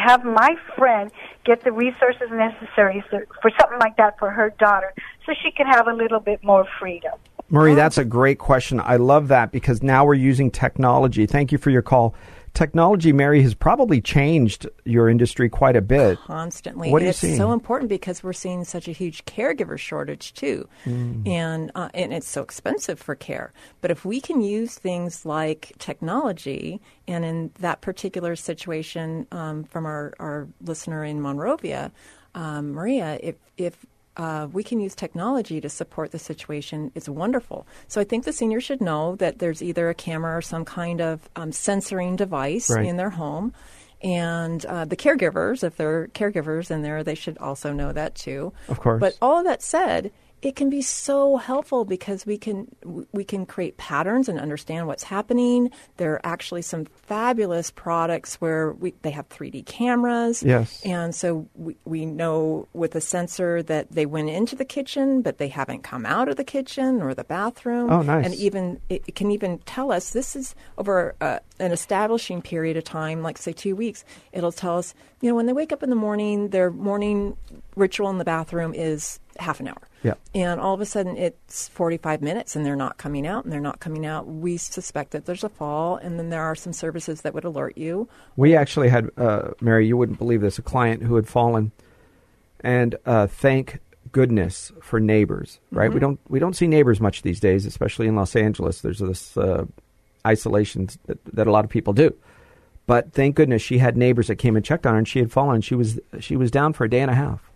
have my friend get the resources necessary for, something like that for her daughter, so she can have a little bit more freedom? Marie, that's a great question. I love that because now we're using technology. Thank you for your call. Technology, Mary, has probably changed your industry quite a bit. constantly. What are you it's seeing? so important because we're seeing such a huge caregiver shortage too, Mm. and uh, and it's so expensive for care. But if we can use things like technology, and in that particular situation um, from our, our listener in Monrovia, um, Maria, if if uh, we can use technology to support the situation. It's wonderful. So I think the senior should know that there's either a camera or some kind of um, censoring device Right. in their home. And uh, the caregivers, if there are caregivers in there, they should also know that too. Of course. But all of that said, it can be so helpful because we can we can create patterns and understand what's happening. There are actually some fabulous products where we, they have 3D cameras. Yes. And so we, we know with a sensor that they went into the kitchen, but they haven't come out of the kitchen or the bathroom. Oh, nice. And even it, it can even tell us this is over uh, an establishing period of time, like say two weeks. It'll tell us, you know, when they wake up in the morning, their morning ritual in the bathroom is half an hour. Yeah. And all of a sudden it's 45 minutes and they're not coming out and they're not coming out. We suspect that there's a fall and then there are some services that would alert you. We actually had, uh, Mary, you wouldn't believe this, a client who had fallen, and uh, thank goodness for neighbors. Right? We don't we don't see neighbors much these days, especially in Los Angeles. There's this uh, isolation that, that a lot of people do. But thank goodness she had neighbors that came and checked on her, and she had fallen. She was she was down for a day and a half.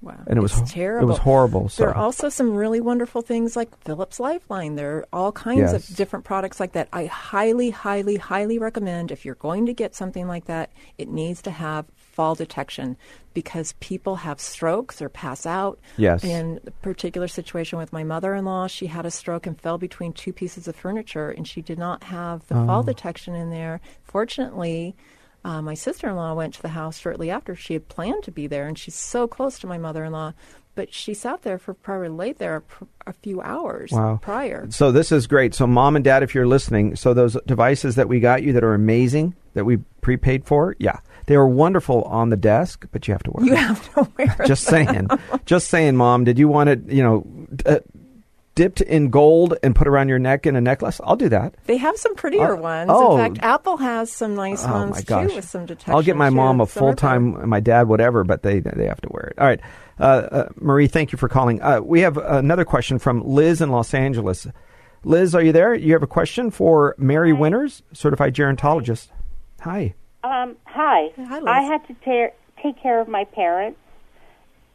Wow. And it was It's ho- it was horrible, so- There are also some really wonderful things like Philips Lifeline. There are all kinds Yes. of different products like that. I highly, highly, highly recommend if you're going to get something like that, it needs to have fall detection because people have strokes or pass out. Yes. In a particular situation with my mother-in-law, she had a stroke and fell between two pieces of furniture, and she did not have the Oh. fall detection in there. Fortunately. Uh, my sister-in-law went to the house shortly after. She had planned to be there, and she's so close to my mother-in-law. But she sat there for probably laid there pr- a few hours Wow. prior. So this is great. So mom and dad, if you're listening, so those devices that we got you that are amazing that we prepaid for, yeah, they were wonderful on the desk, but you have to wear. You them. have to wear Just saying, just saying, mom. Did you want it? You know. Uh, Dipped in gold and put around your neck in a necklace. I'll do that. They have some prettier Uh, ones. oh. In fact, Apple has some nice Oh ones my gosh! too with some detection. I'll get my too. mom a full time, my dad whatever, but they they have to wear it. All right, uh, uh, Marie, thank you for calling. Uh, we have another question from Liz in Los Angeles. Liz, are you there? You have a question for Mary Winters, certified gerontologist. Hi. Um, hi. Hi, Liz. I had to ta- take care of my parents,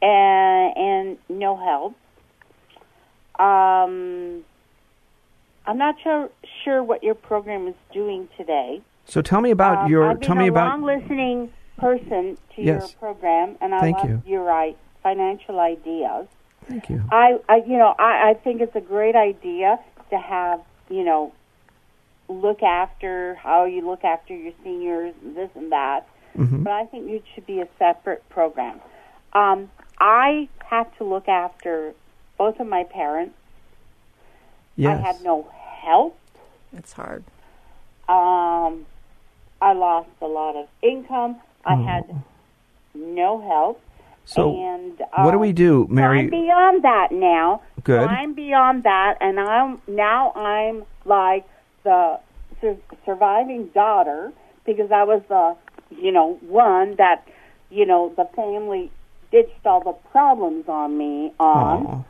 and and no help. Um, I'm not sure sure what your program is doing today. So tell me about Um, your. I've been Tell me a about. long listening person to Yes. your program, and I Thank love you. your right financial ideas. Thank you. I, I you know, I, I think it's a great idea to have, you know, look after how you look after your seniors, and this and that. Mm-hmm. But I think it should be a separate program. Um, I have to look after both of my parents. Yes. I had no help. It's hard. Um, I lost a lot of income. I Oh. had no help. So and what do um, we do, Mary? I'm beyond that now. Good. I'm beyond that, and I'm now I'm like the sur- surviving daughter because I was the you know one that you know the family ditched all the problems on me on.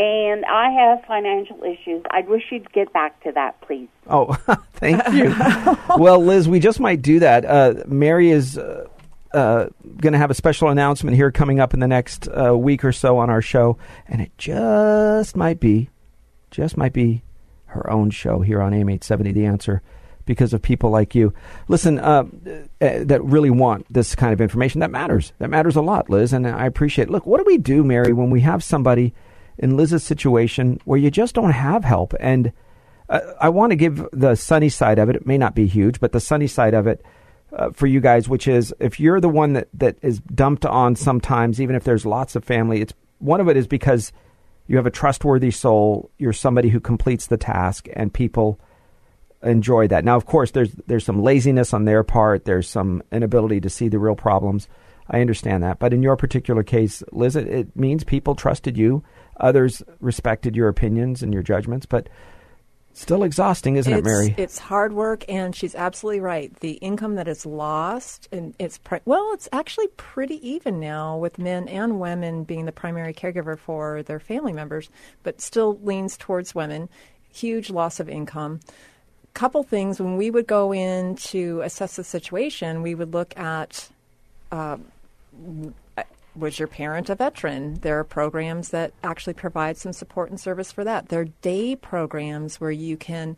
And I have financial issues. I wish you'd get back to that, please. Oh, thank you. well, Liz, we just might do that. Uh, Mary is uh, uh, going to have a special announcement here coming up in the next uh, week or so on our show, and it just might be, just might be her own show here on AM 870 The Answer because of people like you. Listen, uh, uh, that really want this kind of information. That matters. That matters a lot, Liz, and I appreciate it. Look, what do we do, Mary, when we have somebody in Liz's situation where you just don't have help and uh, I want to give the sunny side of it. It may not be huge, but the sunny side of it uh, for you guys, which is if you're the one that, that is dumped on sometimes, even if there's lots of family, it's one of it is because you have a trustworthy soul. You're somebody who completes the task, and people enjoy that. Now, of course, there's there's some laziness on their part. There's some inability to see the real problems. I understand that, but in your particular case, Liz, it, it means people trusted you. Others respected your opinions and your judgments, but still exhausting, isn't it, Mary? It's hard work, and she's absolutely right. The income that is lost, and it's pri- well, it's actually pretty even now with men and women being the primary caregiver for their family members, but still leans towards women. Huge loss of income. Couple things when we would go in to assess the situation, we would look at uh, was your parent a veteran? There are programs that actually provide some support and service for that. There are day programs where you can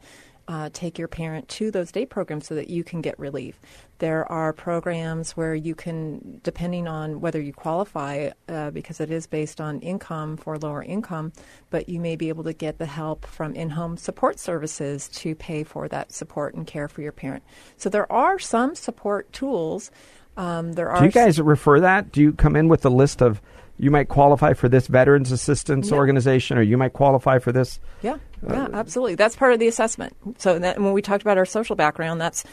uh, take your parent to those day programs so that you can get relief. There are programs where you can, depending on whether you qualify, uh, because it is based on income for lower income, but you may be able to get the help from in home support services to pay for that support and care for your parent. So there are some support tools. Um, there are Do you guys refer that? Do you come in with a list of you might qualify for this veterans assistance Yeah. organization or you might qualify for this? Yeah, yeah, absolutely. That's part of the assessment. So that, when we talked about our social background, that's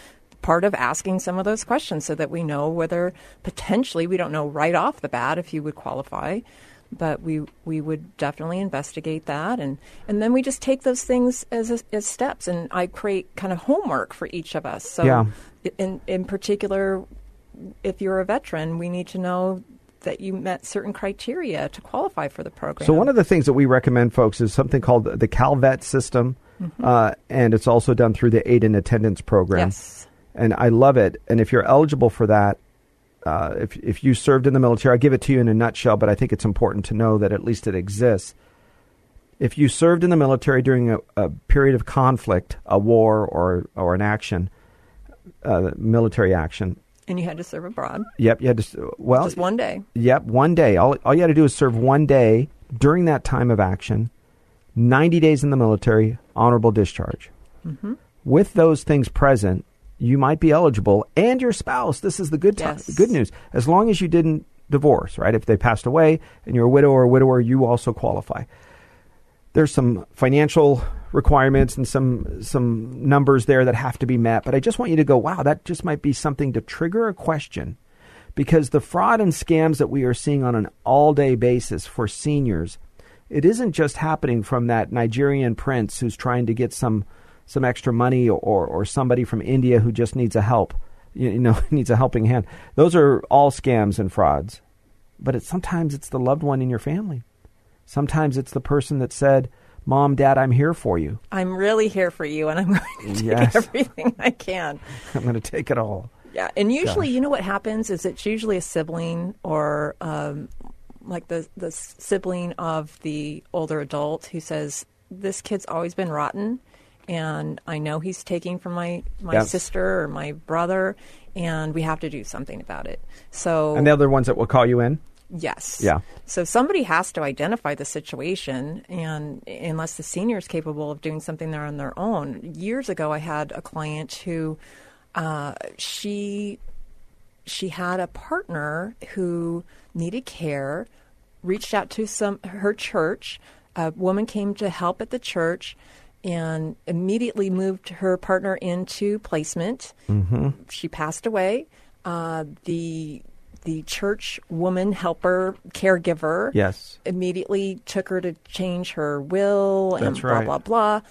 part of asking some of those questions so that we know whether potentially we don't know right off the bat if you would qualify, but we we would definitely investigate that and and then we just take those things as as steps and I create kind of homework for each of us. So Yeah. in in particular if you're a veteran, we need to know that you met certain criteria to qualify for the program. So one of the things that we recommend, folks, is something called the CalVet system, uh, and it's also done through the Aid and Attendance program. Yes. And I love it. And if you're eligible for that, uh, if if you served in the military, I give it to you in a nutshell, but I think it's important to know that at least it exists. If you served in the military during a, a period of conflict, a war or or an action, uh, military action, and you had to serve abroad. yep, you had to. Well, Just one day. Yep, one day. All, all you had to do is serve one day during that time of action, 90 days in the military, honorable discharge. Mm-hmm. With those things present, you might be eligible, and your spouse. This is the good time, Yes. good news. As long as you didn't divorce, right? If they passed away and you're a widow or a widower, you also qualify. There's some financial requirements and some some numbers there that have to be met, but I just want you to go, wow, that just might be something to trigger a question because the fraud and scams that we are seeing on an all day basis for seniors, it isn't just happening from that Nigerian prince who's trying to get some some extra money or, or somebody from India who just needs a help, you, you know, needs a helping hand. Those are all scams and frauds. But it's sometimes it's the loved one in your family. Sometimes it's the person that said, "Mom, Dad, I'm here for you. I'm really here for you, and I'm going to take Yes. everything I can. I'm going to take it all." Yeah, and usually, Gosh. you know what happens is it's usually a sibling or um, like the the sibling of the older adult who says, "This kid's always been rotten." And I know he's taking from my, my Yes. sister or my brother, and we have to do something about it. So And the other ones that will call you in. Yes. Yeah. So somebody has to identify the situation, and unless the senior is capable of doing something there on their own. Years ago, I had a client who uh, she she had a partner who needed care, reached out to some her church. A woman came to help at the church, and immediately moved her partner into placement. Mm-hmm. She passed away. Uh, the the church woman helper caregiver Yes. immediately took her to change her will and That's blah right. blah blah.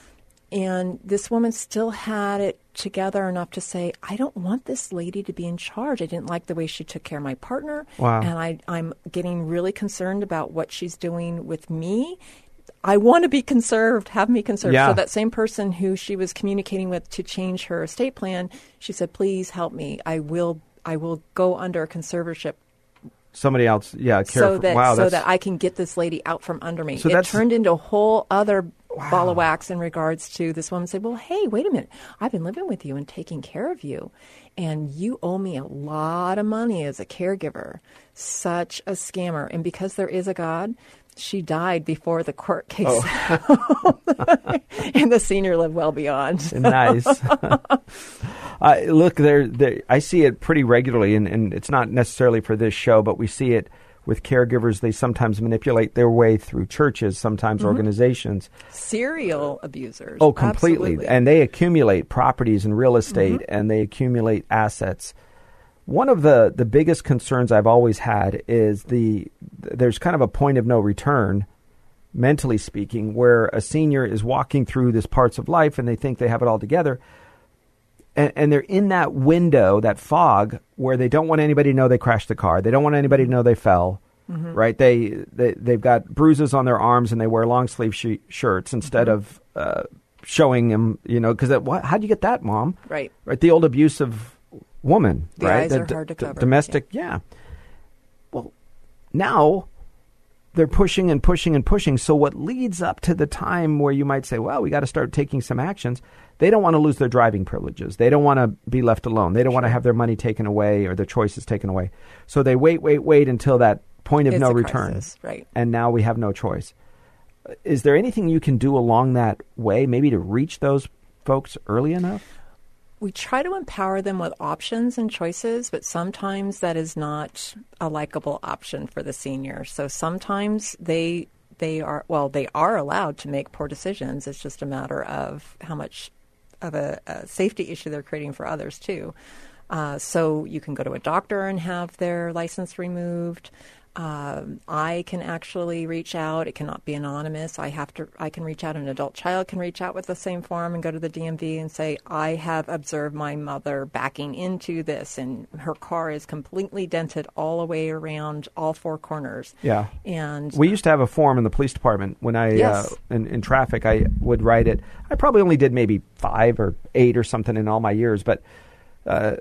And this woman still had it together enough to say, I don't want this lady to be in charge. I didn't like the way she took care of my partner. Wow. And I, I'm getting really concerned about what she's doing with me. I want to be conserved, have me conserved. Yeah. So that same person who she was communicating with to change her estate plan, she said, please help me. I will, I will go under a conservatorship Somebody else, yeah, care so for- that wow, so that I can get this lady out from under me. So it turned into a whole other ball of wax in regards to this woman said, "Well, hey, wait a minute. I've been living with you and taking care of you, and you owe me a lot of money as a caregiver." Such a scammer, and because there is a God. She died before the court case, Oh. and the senior lived well beyond. nice. uh, look, there. I see it pretty regularly, and, and it's not necessarily for this show, but we see it with caregivers. They sometimes manipulate their way through churches, sometimes Mm-hmm. organizations. Serial abusers. Oh, completely. Absolutely. Mm-hmm. And they accumulate properties and real estate, and they accumulate assets. One of the, the biggest concerns I've always had is the there's kind of a point of no return, mentally speaking, where a senior is walking through this parts of life and they think they have it all together, and, and they're in that window, that fog, where they don't want anybody to know they crashed the car. They don't want anybody to know they fell. Right? They, they they've got bruises on their arms and they wear long sleeve sh- shirts instead of uh, showing them. You know, because what? How'd you get that, mom? Right. Right. The old abusive woman. The right. eyes The are hard to d- cover, Domestic. Yeah. Well, now they're pushing and pushing and pushing. So what leads up to the time where you might say, well, we got to start taking some actions. They don't want to lose their driving privileges. They don't want to be left alone. They don't want to have their money taken away or their choices taken away. So they wait, wait, wait until that point of It's no return. crisis, right. And now we have no choice. Is there anything you can do along that way, maybe to reach those folks early enough? We try to empower them with options and choices, but sometimes that is not a likable option for the senior. So sometimes they they are well, they are allowed to make poor decisions. It's just a matter of how much of a, a safety issue they're creating for others too. Uh, so you can go to a doctor and have their license removed. Um, I can actually reach out. It cannot be anonymous. I have to. I can reach out. An adult child can reach out with the same form and go to the DMV and say, "I have observed my mother backing into this, and her car is completely dented all the way around all four corners." Yeah. And We used to have a form in the police department when I Yes. uh, in, in traffic. I would write it. I probably only did maybe five or eight or something in all my years, but uh,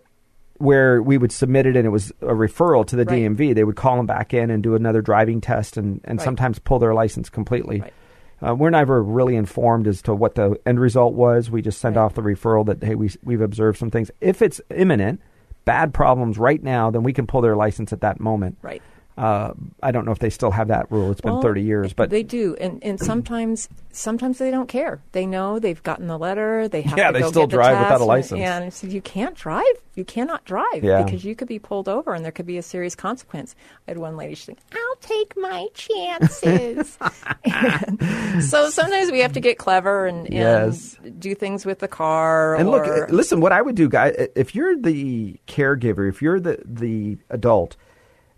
where we would submit it and it was a referral to the Right. DMV. They would call them back in and do another driving test and, and Right. sometimes pull their license completely. Right. Uh, we're never really informed as to what the end result was. We just send off the referral that hey, we we've observed some things. If it's imminent, bad problems right now, then we can pull their license at that moment. right. Uh, I don't know if they still have that rule. It's been Well, 30 years, but they do, and and sometimes sometimes they don't care. They know they've gotten the letter. They have Yeah, to they go still get the drive without a test, and- license. And so you can't drive. You cannot drive Yeah. because you could be pulled over, and there could be a serious consequence. I had one lady. She's like, "I'll take my chances." So sometimes we have to get clever and, and Yes. do things with the car. and or, look, listen, what I would do, guy, if you're the caregiver, if you're the the adult,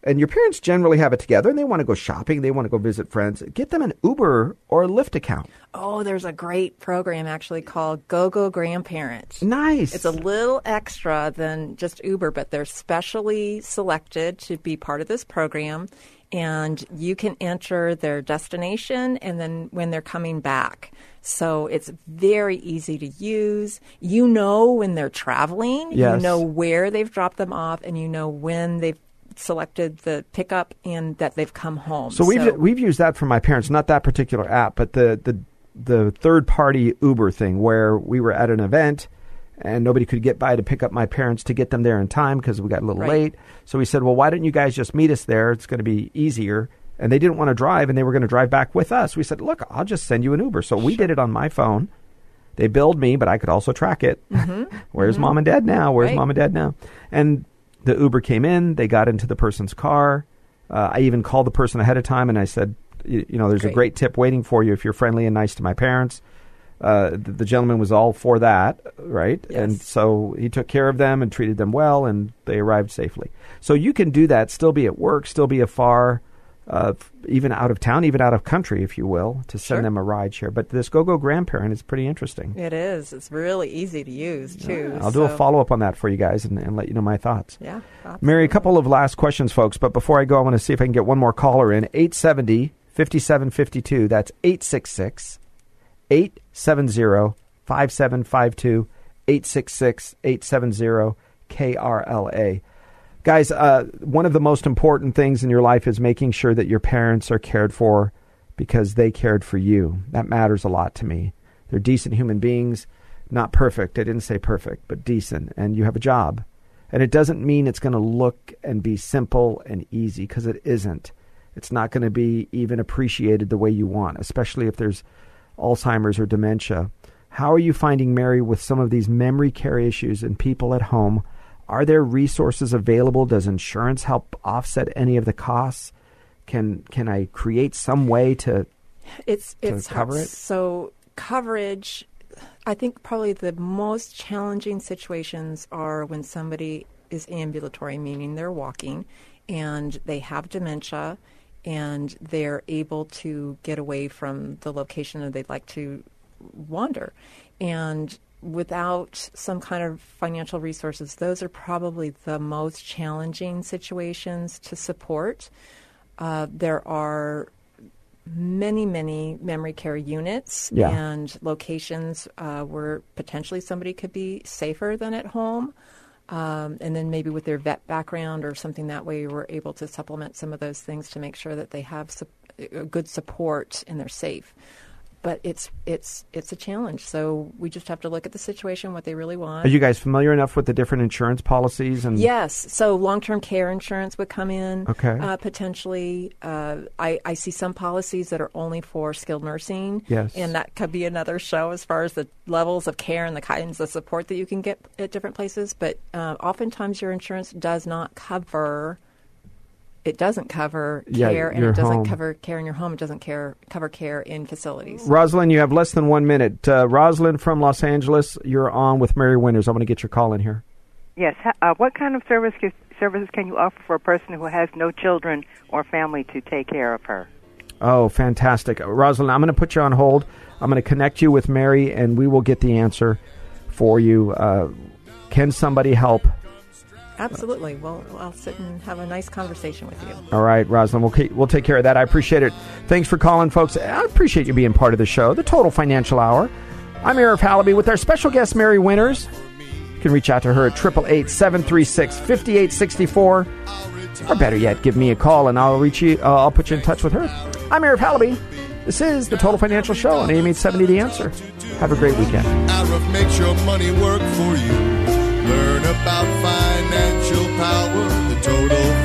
and your parents generally have it together, and they want to go shopping, they want to go visit friends, get them an Uber or a Lyft account. Oh, there's a great program actually called Go Go Grandparent. Nice. It's a little extra than just Uber, but they're specially selected to be part of this program. And you can enter their destination and then when they're coming back. So it's very easy to use. You know when they're traveling, Yes. you know where they've dropped them off, and you know when they've selected the pickup and that they've come home. So we've we've used that for my parents, not that particular app, but the the the third party Uber thing where we were at an event and nobody could get by to pick up my parents to get them there in time because we got a little Right. late. So we said, "Well, why don't you guys just meet us there? It's going to be easier." And they didn't want to drive and they were going to drive back with us. We said, "Look, I'll just send you an Uber." So we did it on my phone. They billed me, but I could also track it. Where's mom and dad now? Where's Mm-hmm. Right. mom and dad now? And the Uber came in. They got into the person's car. Uh, I even called the person ahead of time and I said, you, you know, there's a Great. great tip waiting for you if you're friendly and nice to my parents. Uh, the, the gentleman was all for that, right? And so he took care of them and treated them well, and they arrived safely. So you can do that, still be at work, still be afar, uh, even out of town, even out of country, if you will, to send Sure. them a ride share. But this Go Go Grandparent is pretty interesting. It is. It's really easy to use too. I'll do a follow up on that for you guys and, and let you know my thoughts. Yeah. Mary, a couple of last questions, folks. But before I go, I want to see if I can get one more caller in. 870 5752. That's 866 870 5752. 866 870 KRLA. Guys, uh, one of the most important things in your life is making sure that your parents are cared for because they cared for you. That matters a lot to me. They're decent human beings, not perfect. I didn't say perfect, but decent. And you have a job. And it doesn't mean it's going to look and be simple and easy because it isn't. It's not going to be even appreciated the way you want, especially if there's Alzheimer's or dementia. How are you finding Mary with some of these memory care issues and people at home? Are there resources available? Does insurance help offset any of the costs? Can can I create some way to It's to it's cover hard. it? So coverage, I think probably the most challenging situations are when somebody is ambulatory, meaning they're walking, and they have dementia, and they're able to get away from the location that they'd like to wander, and without some kind of financial resources, those are probably the most challenging situations to support. Uh, there are many, many memory care units Yeah. and locations uh, where potentially somebody could be safer than at home. Um, and then maybe with their vet background or something that way, we're able to supplement some of those things to make sure that they have su- good support and they're safe. But it's it's it's a challenge. So we just have to look at the situation, what they really want. Are you guys familiar enough with the different insurance policies and Yes. So long term care insurance would come in Okay. uh, potentially. Uh, I, I see some policies that are only for skilled nursing. Yes. And that could be another show as far as the levels of care and the kinds of support that you can get at different places. But uh, oftentimes your insurance does not cover. It doesn't cover Yeah, care, and it doesn't home. cover care in your home. It doesn't care cover care in facilities. Rosalind, you have less than one minute. Uh, Rosalind from Los Angeles, you're on with Mary Winters. I want to get your call in here. Yes. Uh, what kind of service can, services can you offer for a person who has no children or family to take care of her? Oh, fantastic. Uh, Rosalind, I'm going to put you on hold. I'm going to connect you with Mary, and we will get the answer for you. Uh, can somebody help? Absolutely. Well, I'll sit and have a nice conversation with you. All right, Rosalind, we'll, ke- we'll take care of that. I appreciate it. Thanks for calling, folks. I appreciate you being part of the show, the Total Financial Hour. I'm Arif Halaby with our special guest, Mary Winters. You can reach out to her at 888 736 5864. Or better yet, give me a call and I'll reach you. Uh, I'll put you in touch with her. I'm Arif Halaby. This is the Total Financial Show on AM 870 The Answer. Have a great weekend. Arif makes your money work for you. Learn about financial the total